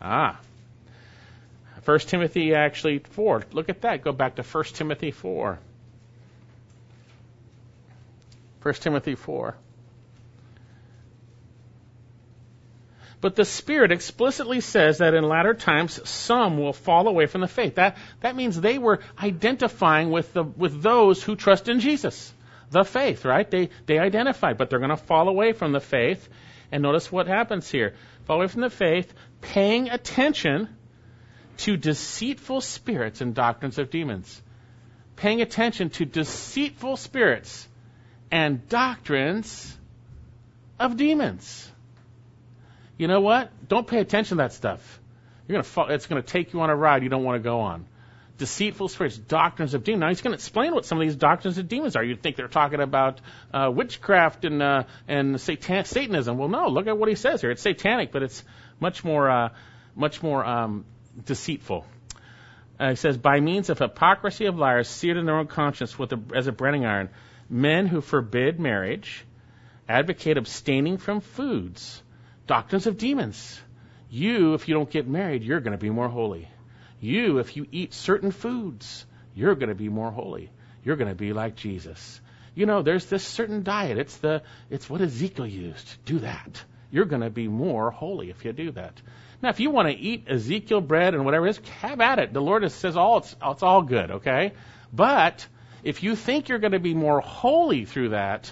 Ah, 1 Timothy actually 4. Look at that. Go back to 1 Timothy 4. 1 Timothy 4. But the Spirit explicitly says that in latter times some will fall away from the faith. That, that means they were identifying with, the, with those who trust in Jesus. The faith, right? They, they identified, but they're going to fall away from the faith. And notice what happens here. Fall away from the faith, paying attention to deceitful spirits and doctrines of demons. Paying attention to deceitful spirits and doctrines of demons. You know what? Don't pay attention to that stuff. You're gonna fall, it's going to take you on a ride you don't want to go on. Deceitful spirits, doctrines of demons. Now he's going to explain what some of these doctrines of demons are. You'd think they're talking about uh, witchcraft and uh, and satan- Satanism. Well, no. Look at what he says here. It's satanic, but it's much more uh, much more um, deceitful. Uh, he says, by means of hypocrisy of liars seared in their own conscience with a, as a branding iron, men who forbid marriage advocate abstaining from foods, doctrines of demons. You, if you don't get married, you're going to be more holy. You, if you eat certain foods, you're going to be more holy. You're going to be like Jesus. You know, there's this certain diet. It's the, it's what Ezekiel used. Do that. You're going to be more holy if you do that. Now, if you want to eat Ezekiel bread and whatever it is, have at it. The Lord says all it's, it's all good, okay? But if you think you're going to be more holy through that,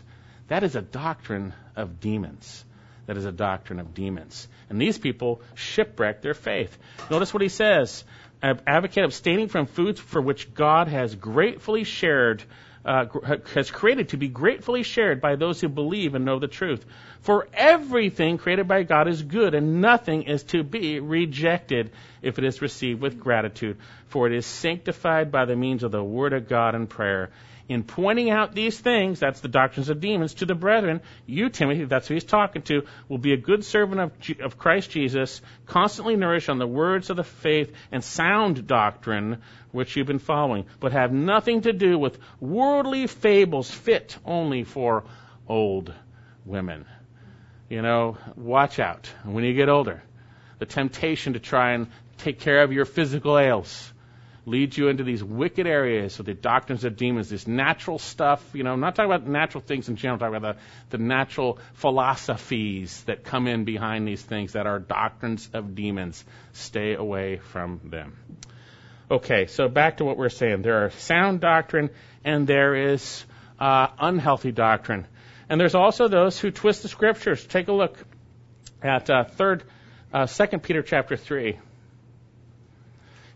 that is a doctrine of demons. That is a doctrine of demons. And these people shipwreck their faith. Notice what he says. Advocate abstaining from foods for which God has gratefully shared uh, has created to be gratefully shared by those who believe and know the truth. For everything created by God is good, and nothing is to be rejected if it is received with gratitude, for it is sanctified by the means of the Word of God and prayer. In pointing out these things, that's the doctrines of demons, to the brethren, you, Timothy, that's who he's talking to, will be a good servant of, of Christ Jesus, constantly nourished on the words of the faith and sound doctrine which you've been following, but have nothing to do with worldly fables fit only for old women. You know, watch out when you get older. The temptation to try and take care of your physical ails leads you into these wicked areas of the doctrines of demons, this natural stuff. You know, I'm not talking about natural things in general, I'm talking about the, the natural philosophies that come in behind these things that are doctrines of demons. Stay away from them. Okay, so back to what we're saying. There are sound doctrine and there is uh, unhealthy doctrine. And there's also those who twist the scriptures. Take a look at uh, third, uh, Second Peter chapter three.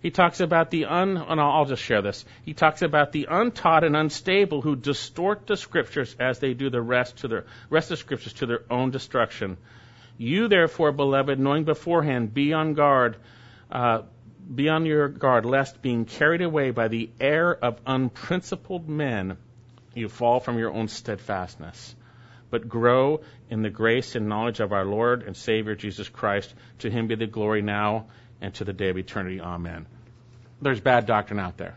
He talks about the un, and I'll just share this. He talks about the untaught and unstable who distort the scriptures as they do the rest to their rest of the scriptures to their own destruction. You therefore, beloved, knowing beforehand, be on guard. Uh, Be on your guard, lest being carried away by the air of unprincipled men, you fall from your own steadfastness, but grow in the grace and knowledge of our Lord and Savior Jesus Christ. To him be the glory now and to the day of eternity. Amen. There's bad doctrine out there,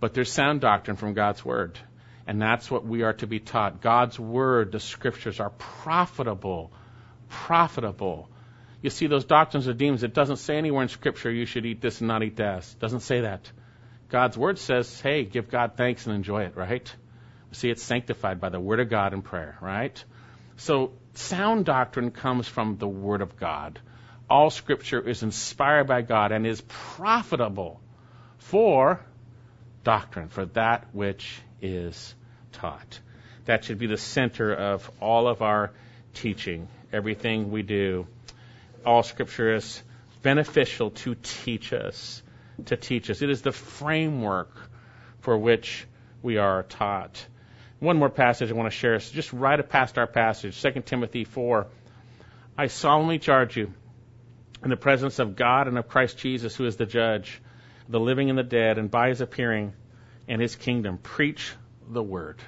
but there's sound doctrine from God's Word. And that's what we are to be taught. God's Word, the Scriptures, are profitable. Profitable. You see, those doctrines of demons, it doesn't say anywhere in Scripture you should eat this and not eat that. It doesn't say that. God's Word says, hey, give God thanks and enjoy it, right? See, it's sanctified by the Word of God and prayer, right? So, sound doctrine comes from the Word of God. All Scripture is inspired by God and is profitable for doctrine, for that which is taught. That should be the center of all of our teaching, everything we do. All Scripture is beneficial to teach us, to teach us. It is the framework for which we are taught. One more passage I want to share. So just right past our passage, 2 Timothy 4. I solemnly charge you, in the presence of God and of Christ Jesus, who is the judge, the living and the dead, and by his appearing and his kingdom, preach the word.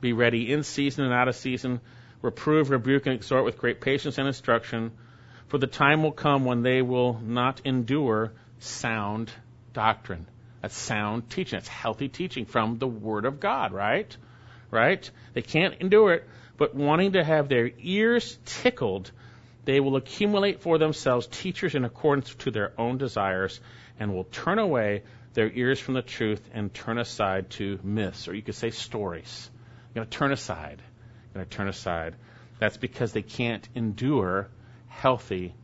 Be ready in season and out of season. Reprove, rebuke, and exhort with great patience and instruction. For the time will come when they will not endure sound doctrine. That's sound teaching. That's healthy teaching from the Word of God, right? Right? They can't endure it, but wanting to have their ears tickled, they will accumulate for themselves teachers in accordance to their own desires and will turn away their ears from the truth and turn aside to myths, or you could say stories. You're going to turn aside. You're going to turn aside. That's because they can't endure healthy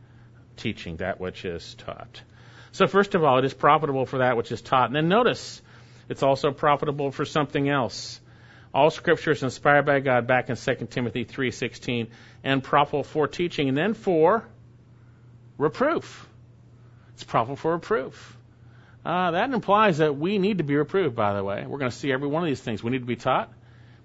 teaching, that which is taught. So, first of all, it is profitable for that which is taught. And then notice, it's also profitable for something else. All scripture is inspired by God back in 2 Timothy 3:16 and profitable for teaching and then for reproof. It's profitable for reproof. Uh, that implies that we need to be reproved, by the way. We're going to see every one of these things. We need to be taught.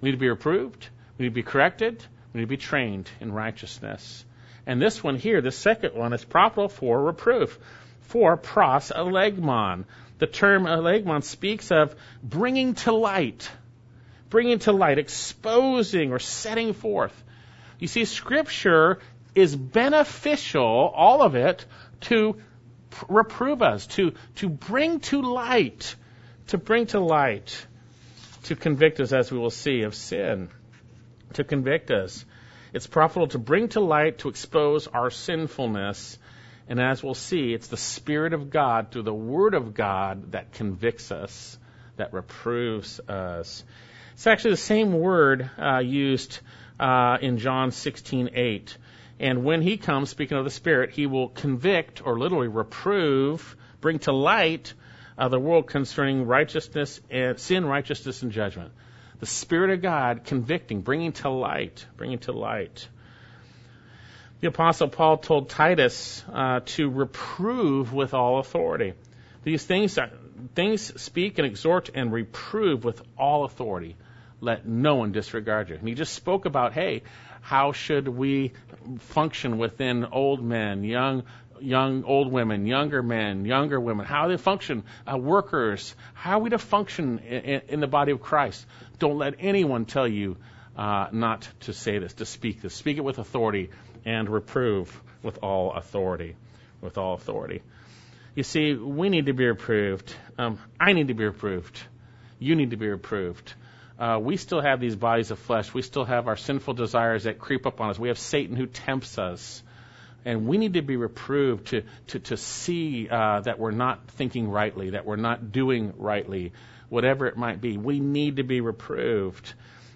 We need to be reproved. We need to be corrected. We need to be trained in righteousness. And this one here, the second one, is profitable for reproof, for pros elegmon. The term elegmon speaks of bringing to light, bringing to light, exposing or setting forth. You see, Scripture is beneficial, all of it, to reprove us, to, to bring to light, to bring to light, to convict us, as we will see, of sin, to convict us. It's profitable to bring to light, to expose our sinfulness. And as we'll see, it's the Spirit of God through the Word of God that convicts us, that reproves us. It's actually the same word uh, used uh, in John 16:8. And when he comes, speaking of the Spirit, he will convict or literally reprove, bring to light uh, the world concerning righteousness and sin, righteousness, and judgment. The Spirit of God convicting, bringing to light, bringing to light. The Apostle Paul told Titus uh, to reprove with all authority. These things, things speak and exhort and reprove with all authority. Let no one disregard you. And he just spoke about, hey, how should we function within old men, young young old women, younger men, younger women, how they function, uh, workers, how we to function in, in, the body of Christ? Don't let anyone tell you uh, not to say this, to speak this. Speak it with authority and reprove with all authority. With all authority. You see, we need to be reproved. Um, I need to be reproved. You need to be reproved uh, we still have these bodies of flesh. We still have our sinful desires that creep up on us. We have Satan who tempts us. And we need to be reproved to, to, to see uh, that we're not thinking rightly, that we're not doing rightly, whatever it might be. We need to be reproved.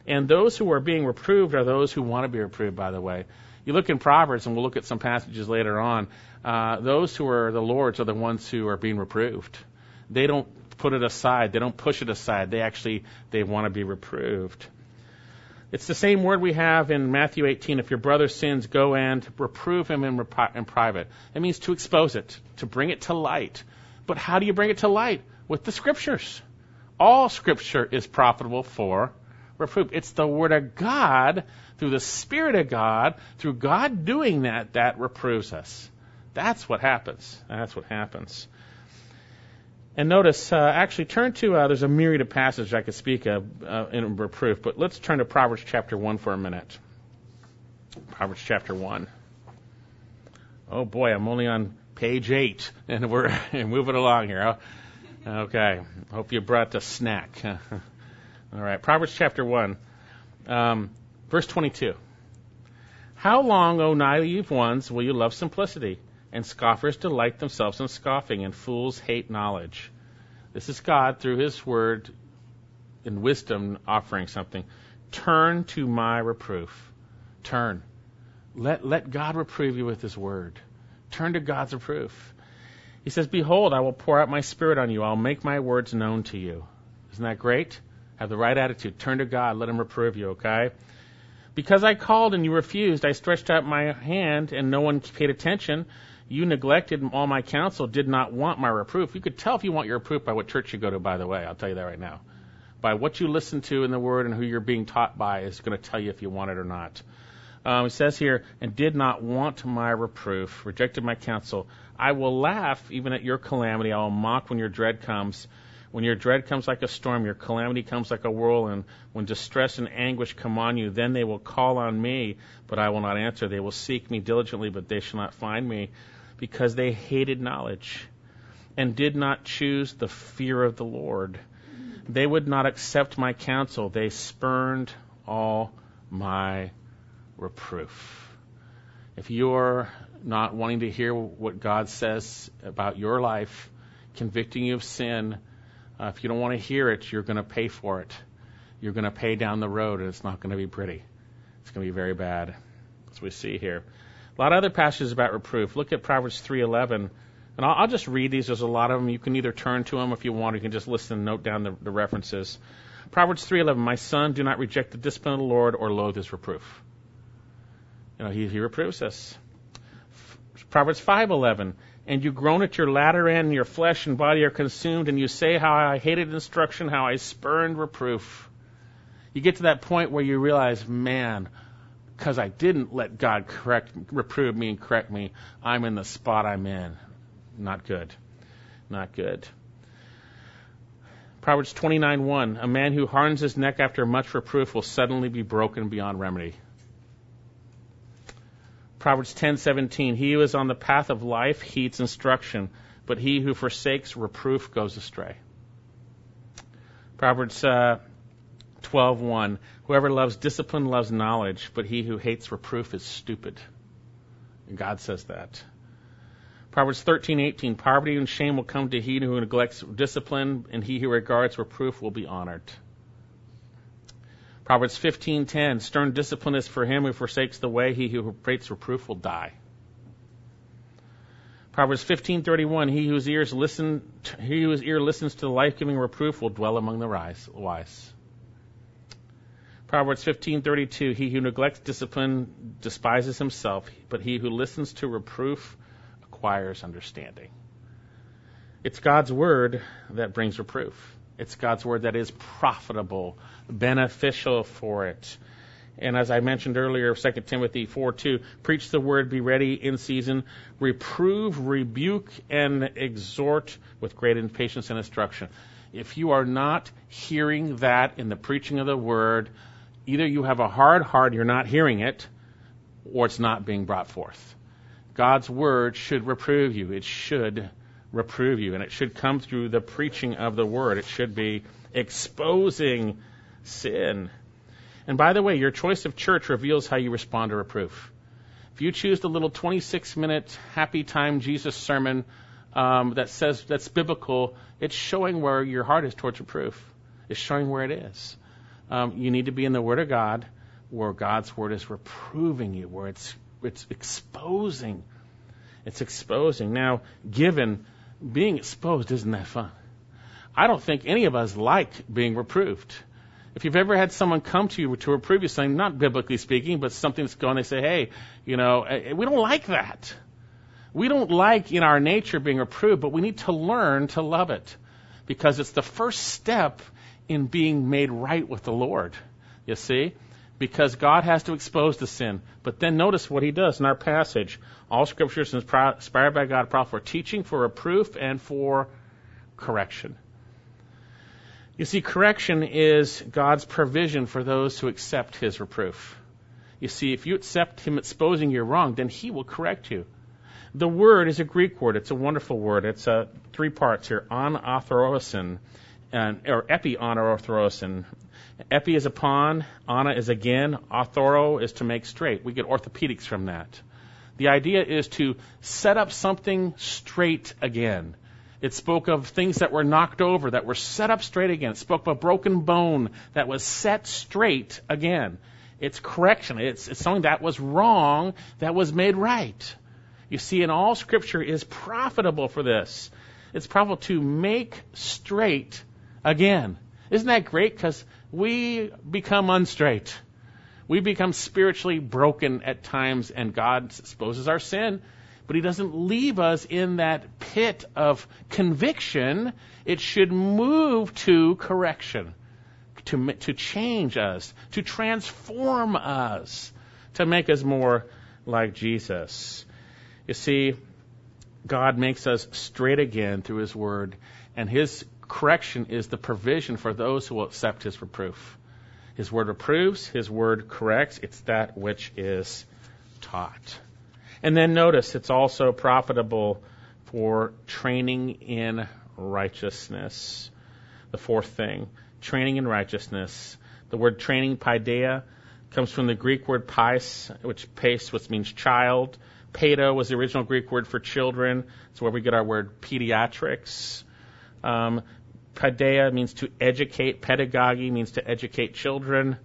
And those who are being reproved are those who want to be reproved, by the way. You look in Proverbs, and we'll look at some passages later on. Uh, those who are the Lord's are the ones who are being reproved. They don't put it aside. They don't push it aside. They actually they want to be reproved. It's the same word we have in Matthew 18. If your brother sins, go and reprove him in, in private. It means to expose it, to bring it to light. But how do you bring it to light? With the scriptures. All scripture is profitable for reproof. It's the word of God, through the Spirit of God, through God doing that, that reproves us. That's what happens. That's what happens. And notice, uh, actually, turn to, uh, there's a myriad of passages I could speak of uh, in reproof, but let's turn to Proverbs chapter 1 for a minute. Proverbs chapter 1. Oh boy, I'm only on page 8, and we're moving along here. Okay, hope you brought a snack. All right, Proverbs chapter 1, um, verse 22. How long, O naive ones, will you love simplicity? And scoffers delight themselves in scoffing, and fools hate knowledge. This is God, through His word and wisdom, offering something. Turn to my reproof. Turn. Let, let God reprove you with His word. Turn to God's reproof. He says, Behold, I will pour out my spirit on you. I'll make my words known to you. Isn't that great? Have the right attitude. Turn to God. Let Him reprove you, okay? Because I called and you refused, I stretched out my hand and no one paid attention. You neglected all my counsel, did not want my reproof. You could tell if you want your reproof by what church you go to, by the way. I'll tell you that right now. By what you listen to in the Word and who you're being taught by is going to tell you if you want it or not. Um, it says here, and did not want my reproof, rejected my counsel. I will laugh even at your calamity. I will mock when your dread comes. When your dread comes like a storm, your calamity comes like a whirlwind, when distress and anguish come on you, then they will call on me, but I will not answer. They will seek me diligently, but they shall not find me, because they hated knowledge and did not choose the fear of the Lord. They would not accept my counsel. They spurned all my reproof. If you're not wanting to hear what God says about your life, convicting you of sin, uh, if you don't want to hear it, you're going to pay for it. You're going to pay down the road, and it's not going to be pretty. It's going to be very bad, as we see here. A lot of other passages about reproof. Look at Proverbs 3:11, and I'll, I'll, just read these. There's a lot of them. You can either turn to them if you want. Or you can just listen and note down the, the references. Proverbs 3:11. My son, do not reject the discipline of the Lord or loathe his reproof. You know, he, he reproves us. Proverbs 5:11 and you groan at your latter end, and your flesh and body are consumed, and you say how I hated instruction, how I spurned reproof. You get to that point where you realize, man, because I didn't let God correct, reprove me and correct me, I'm in the spot I'm in. Not good. Not good. Proverbs 29:1 A man who hardens his neck after much reproof will suddenly be broken beyond remedy. Proverbs 10:17 He who is on the path of life heeds instruction, but he who forsakes reproof goes astray. Proverbs uh, 12:1 Whoever loves discipline loves knowledge, but he who hates reproof is stupid. And God says that. Proverbs 13:18 Poverty and shame will come to he who neglects discipline, and he who regards reproof will be honored. Proverbs 15:10 Stern discipline is for him who forsakes the way he who hates reproof will die. Proverbs 15:31 He whose ears listen he whose ear listens to the life-giving reproof will dwell among the wise. Proverbs 15:32 He who neglects discipline despises himself, but he who listens to reproof acquires understanding. It's God's word that brings reproof. It's God's word that is profitable beneficial for it. And as I mentioned earlier, 2 Timothy 4 2, preach the word, be ready in season, reprove, rebuke, and exhort with great patience and instruction. If you are not hearing that in the preaching of the word, either you have a hard heart, you're not hearing it, or it's not being brought forth. God's word should reprove you. It should reprove you, and it should come through the preaching of the word. It should be exposing sin. And by the way, your choice of church reveals how you respond to reproof. If you choose the little 26 minute happy time Jesus sermon um, that says that's biblical, it's showing where your heart is towards reproof. It's showing where it is. Um, you need to be in the Word of God, where God's Word is reproving you, where it's it's exposing. It's exposing. Now, given being exposed isn't that fun. I don't think any of us like being reproved. If you've ever had someone come to you to reprove you something, not biblically speaking, but something that's going, they say, hey, you know, eh, eh, we don't like that. We don't like in our nature being reproved, but we need to learn to love it because it's the first step in being made right with the Lord. You see? Because God has to expose the sin. But then notice what he does in our passage. All scriptures inspired by God, profitable for teaching, for reproof, and for correction. You see, correction is God's provision for those who accept His reproof. You see, if you accept Him exposing your wrong, then He will correct you. The word is a Greek word. It's a wonderful word. It's uh, three parts here: anathorosin, and or epi anathorosin. Epi is upon, ana is again, authoro is to make straight. We get orthopedics from that. The idea is to set up something straight again. It spoke of things that were knocked over, that were set up straight again. It spoke of a broken bone that was set straight again. It's correction. It's, it's something that was wrong that was made right. You see, in all Scripture is profitable for this. It's profitable to make straight again. Isn't that great? Because we become unstraight. We become spiritually broken at times, and God exposes our sin but he doesn't leave us in that pit of conviction. It should move to correction, to, to change us, to transform us, to make us more like Jesus. You see, God makes us straight again through his word, and his correction is the provision for those who will accept his reproof. His word reproves, his word corrects. It's that which is taught. And then notice it's also profitable for training in righteousness. The fourth thing, training in righteousness. The word training, paideia, comes from the Greek word pais, which pais, which means child. Pedo was the original Greek word for children. It's where we get our word pediatrics. Um, paideia means to educate. Pedagogy means to educate children.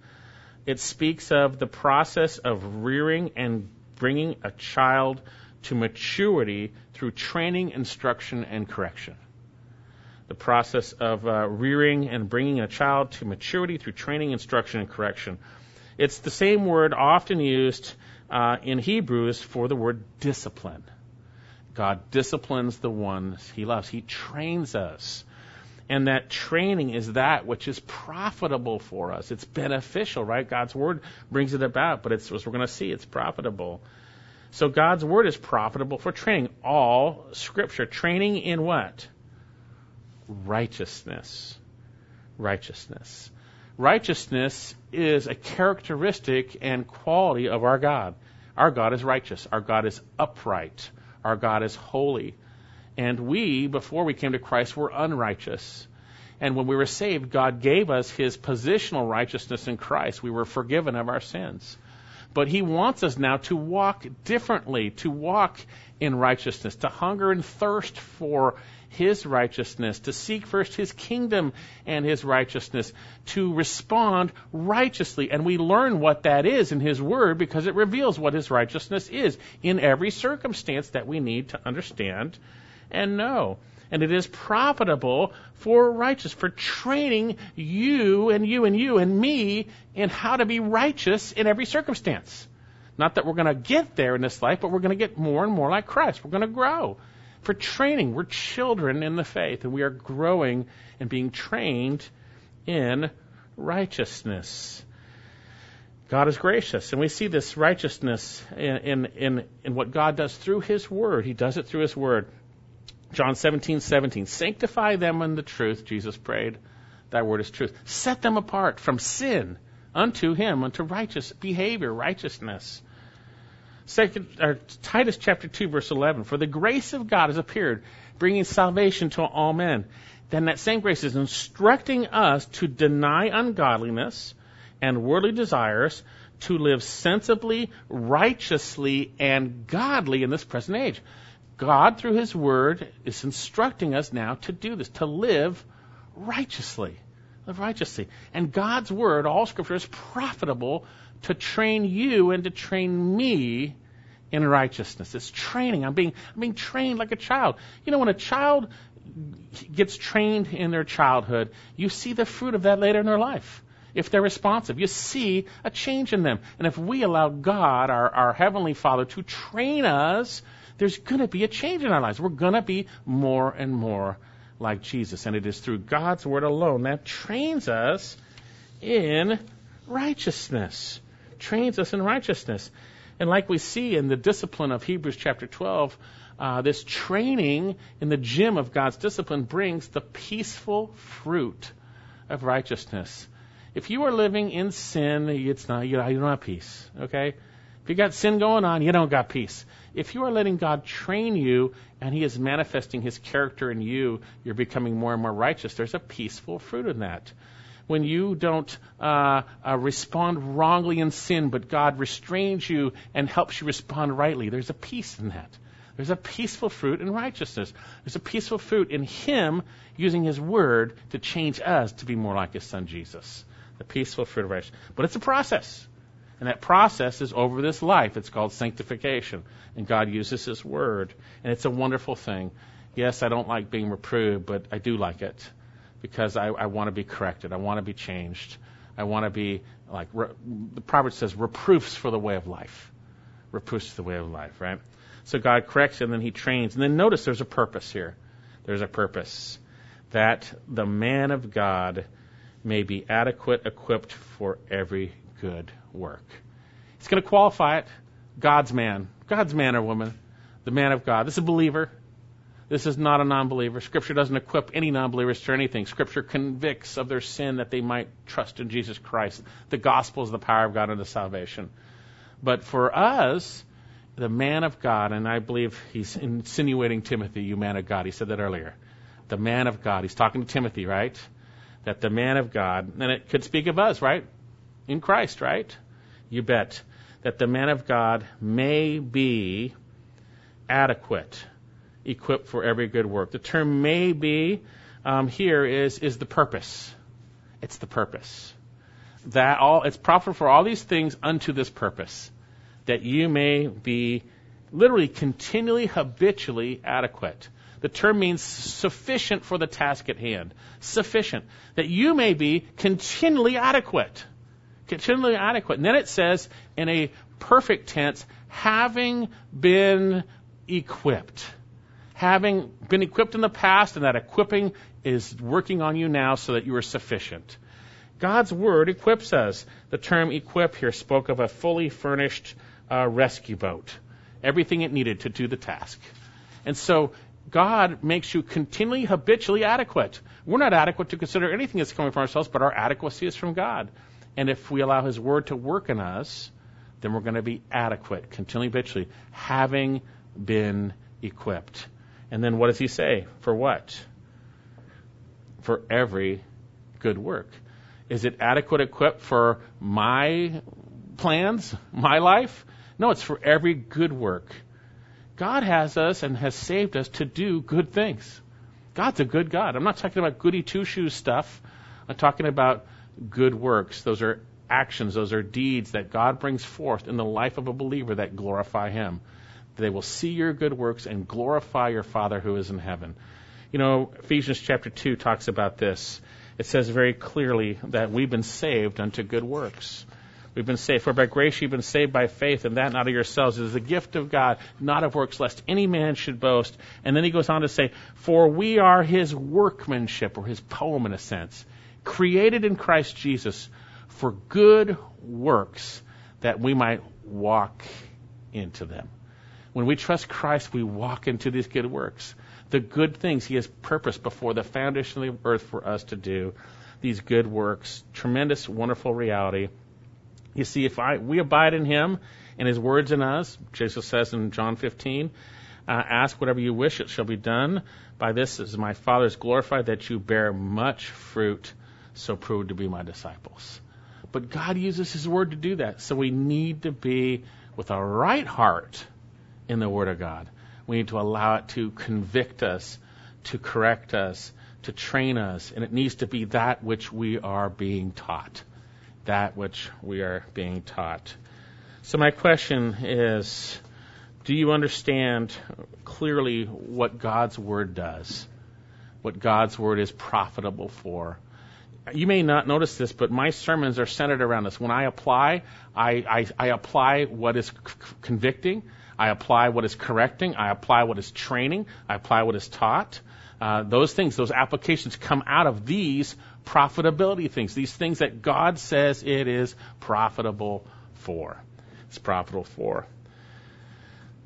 It speaks of the process of rearing and bringing a child to maturity through training, instruction, and correction. The process of uh, rearing and bringing a child to maturity through training, instruction, and correction. It's the same word often used uh, in Hebrews for the word discipline. God disciplines the ones he loves. He trains us. And that training is that which is profitable for us. It's beneficial, right? God's word brings it about, but it's, as we're going to see, it's profitable. So God's word is profitable for training. All scripture. Training in what? Righteousness. Righteousness. Righteousness is a characteristic and quality of our God. Our God is righteous. Our God is upright. Our God is holy. And we, before we came to Christ, were unrighteous. And when we were saved, God gave us his positional righteousness in Christ. We were forgiven of our sins. But he wants us now to walk differently, to walk in righteousness, to hunger and thirst for his righteousness, to seek first his kingdom and his righteousness, to respond righteously. And we learn what that is in his word because it reveals what his righteousness is in every circumstance that we need to understand and know. And it is profitable for righteous, for training you and you and you and me in how to be righteous in every circumstance. Not that we're going to get there in this life, but we're going to get more and more like Christ. We're going to grow. For training, we're children in the faith, and we are growing and being trained in righteousness. God is gracious, and we see this righteousness in, in, in, in what God does through His Word. He does it through His Word. John 17, 17. Sanctify them in the truth, Jesus prayed. Thy word is truth. Set them apart from sin unto him, unto righteous behavior, righteousness. Second, Titus chapter 2, verse 11. For the grace of God has appeared, bringing salvation to all men. Then that same grace is instructing us to deny ungodliness and worldly desires, to live sensibly, righteously, and godly in this present age. God, through His Word, is instructing us now to do this, to live righteously. Live righteously. And God's Word, all Scripture, is profitable to train you and to train me in righteousness. It's training. I'm being, I'm being trained like a child. You know, when a child gets trained in their childhood, you see the fruit of that later in their life. If they're responsive, you see a change in them. And if we allow God, our, our Heavenly Father, to train us there's going to be a change in our lives. We're going to be more and more like Jesus. And it is through God's Word alone that trains us in righteousness. Trains us in righteousness. And like we see in the discipline of Hebrews chapter 12, uh, this training in the gym of God's discipline brings the peaceful fruit of righteousness. If you are living in sin, it's not you don't have peace. Okay, if you got sin going on, you don't got peace. If you are letting God train you and He is manifesting His character in you, you're becoming more and more righteous. There's a peaceful fruit in that. When you don't uh, uh, respond wrongly in sin, but God restrains you and helps you respond rightly, there's a peace in that. There's a peaceful fruit in righteousness. There's a peaceful fruit in Him using His Word to change us to be more like His Son Jesus. The peaceful fruit of righteousness. But it's a process. And that process is over this life. It's called sanctification. And God uses His Word. And it's a wonderful thing. Yes, I don't like being reproved, but I do like it because I, I want to be corrected. I want to be changed. I want to be like re, the proverb says, reproofs for the way of life. Reproofs for the way of life, right? So God corrects and then He trains. And then notice there's a purpose here. There's a purpose that the man of God may be adequate, equipped for every good work. He's going to qualify it. God's man. God's man or woman. The man of God. This is a believer. This is not a non believer. Scripture doesn't equip any non believers to anything. Scripture convicts of their sin that they might trust in Jesus Christ. The gospel is the power of God unto salvation. But for us, the man of God, and I believe he's insinuating Timothy, you man of God. He said that earlier. The man of God. He's talking to Timothy, right? That the man of God, and it could speak of us, right? In Christ, right? You bet. That the man of God may be adequate, equipped for every good work. The term may be um, here is, is the purpose. It's the purpose. That all, it's proper for all these things unto this purpose that you may be literally continually, habitually adequate. The term means sufficient for the task at hand. Sufficient. That you may be continually adequate. Continually adequate. And then it says in a perfect tense, having been equipped. Having been equipped in the past, and that equipping is working on you now so that you are sufficient. God's word equips us. The term equip here spoke of a fully furnished uh, rescue boat, everything it needed to do the task. And so God makes you continually, habitually adequate. We're not adequate to consider anything that's coming from ourselves, but our adequacy is from God. And if we allow His Word to work in us, then we're going to be adequate, continually, habitually, having been equipped. And then what does He say? For what? For every good work. Is it adequate equipped for my plans, my life? No, it's for every good work. God has us and has saved us to do good things. God's a good God. I'm not talking about goody two shoes stuff. I'm talking about good works. Those are actions, those are deeds that God brings forth in the life of a believer that glorify Him. They will see your good works and glorify your Father who is in heaven. You know, Ephesians chapter 2 talks about this. It says very clearly that we've been saved unto good works. We've been saved. For by grace you've been saved by faith, and that not of yourselves. It is a gift of God, not of works, lest any man should boast. And then he goes on to say, For we are his workmanship, or his poem in a sense, created in Christ Jesus for good works, that we might walk into them. When we trust Christ, we walk into these good works. The good things He has purposed before the foundation of the earth for us to do. These good works. Tremendous, wonderful reality. You see, if I, we abide in Him and His words in us, Jesus says in John 15, uh, ask whatever you wish, it shall be done. By this is my Father's glorified that you bear much fruit, so prove to be my disciples. But God uses His Word to do that. So we need to be with a right heart in the Word of God. We need to allow it to convict us, to correct us, to train us, and it needs to be that which we are being taught that which we are being taught. So, my question is do you understand clearly what God's Word does? What God's Word is profitable for? You may not notice this, but my sermons are centered around this. When I apply, I, I, I apply what is c- convicting, I apply what is correcting, I apply what is training, I apply what is taught. Uh, those things, those applications come out of these profitability things, these things that God says it is profitable for. It's profitable for.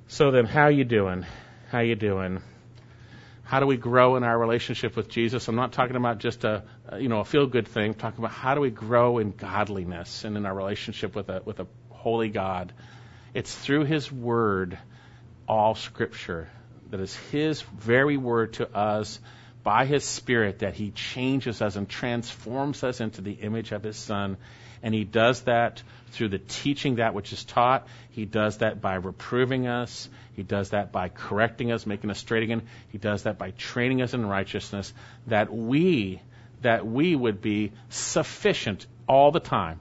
So then, how you doing? How you doing? How do we grow in our relationship with Jesus? I'm not talking about just a, Uh, you know a feel good thing. Talking about how do we grow in godliness and in our relationship with a with a holy God. It's through His Word, all Scripture, that is His very Word to us by His Spirit that He changes us and transforms us into the image of His Son. And He does that through the teaching that which is taught. He does that by reproving us. He does that by correcting us, making us straight again. He does that by training us in righteousness, that we that we would be sufficient all the time,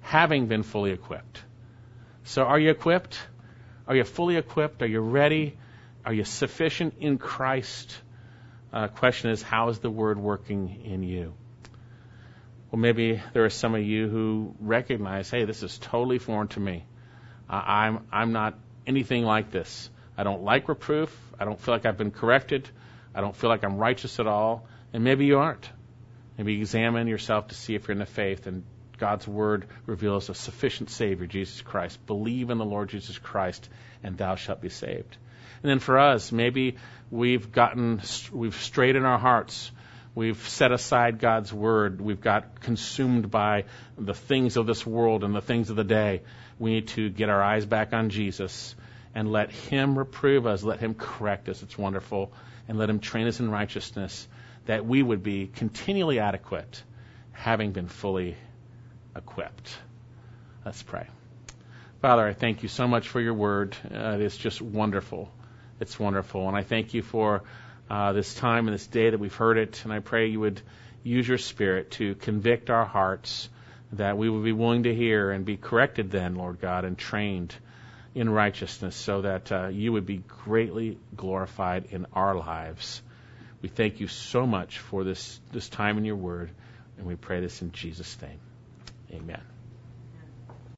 having been fully equipped. So, are you equipped? Are you fully equipped? Are you ready? Are you sufficient in Christ? Uh, question is, how is the Word working in you? Well, maybe there are some of you who recognize, hey, this is totally foreign to me. Uh, I'm I'm not anything like this. I don't like reproof. I don't feel like I've been corrected. I don't feel like I'm righteous at all. And maybe you aren't. Maybe examine yourself to see if you're in the faith and God's word reveals a sufficient Savior, Jesus Christ. Believe in the Lord Jesus Christ, and thou shalt be saved. And then for us, maybe we've gotten, we've strayed in our hearts. We've set aside God's word. We've got consumed by the things of this world and the things of the day. We need to get our eyes back on Jesus and let Him reprove us, let Him correct us. It's wonderful. And let Him train us in righteousness that we would be continually adequate, having been fully equipped. Let's pray. Father, I thank you so much for your word. Uh, it is just wonderful. It's wonderful. And I thank you for uh, this time and this day that we've heard it. And I pray you would use your spirit to convict our hearts that we would be willing to hear and be corrected then, Lord God, and trained in righteousness so that uh, you would be greatly glorified in our lives. We thank you so much for this, this time in your word, and we pray this in Jesus' name. Amen.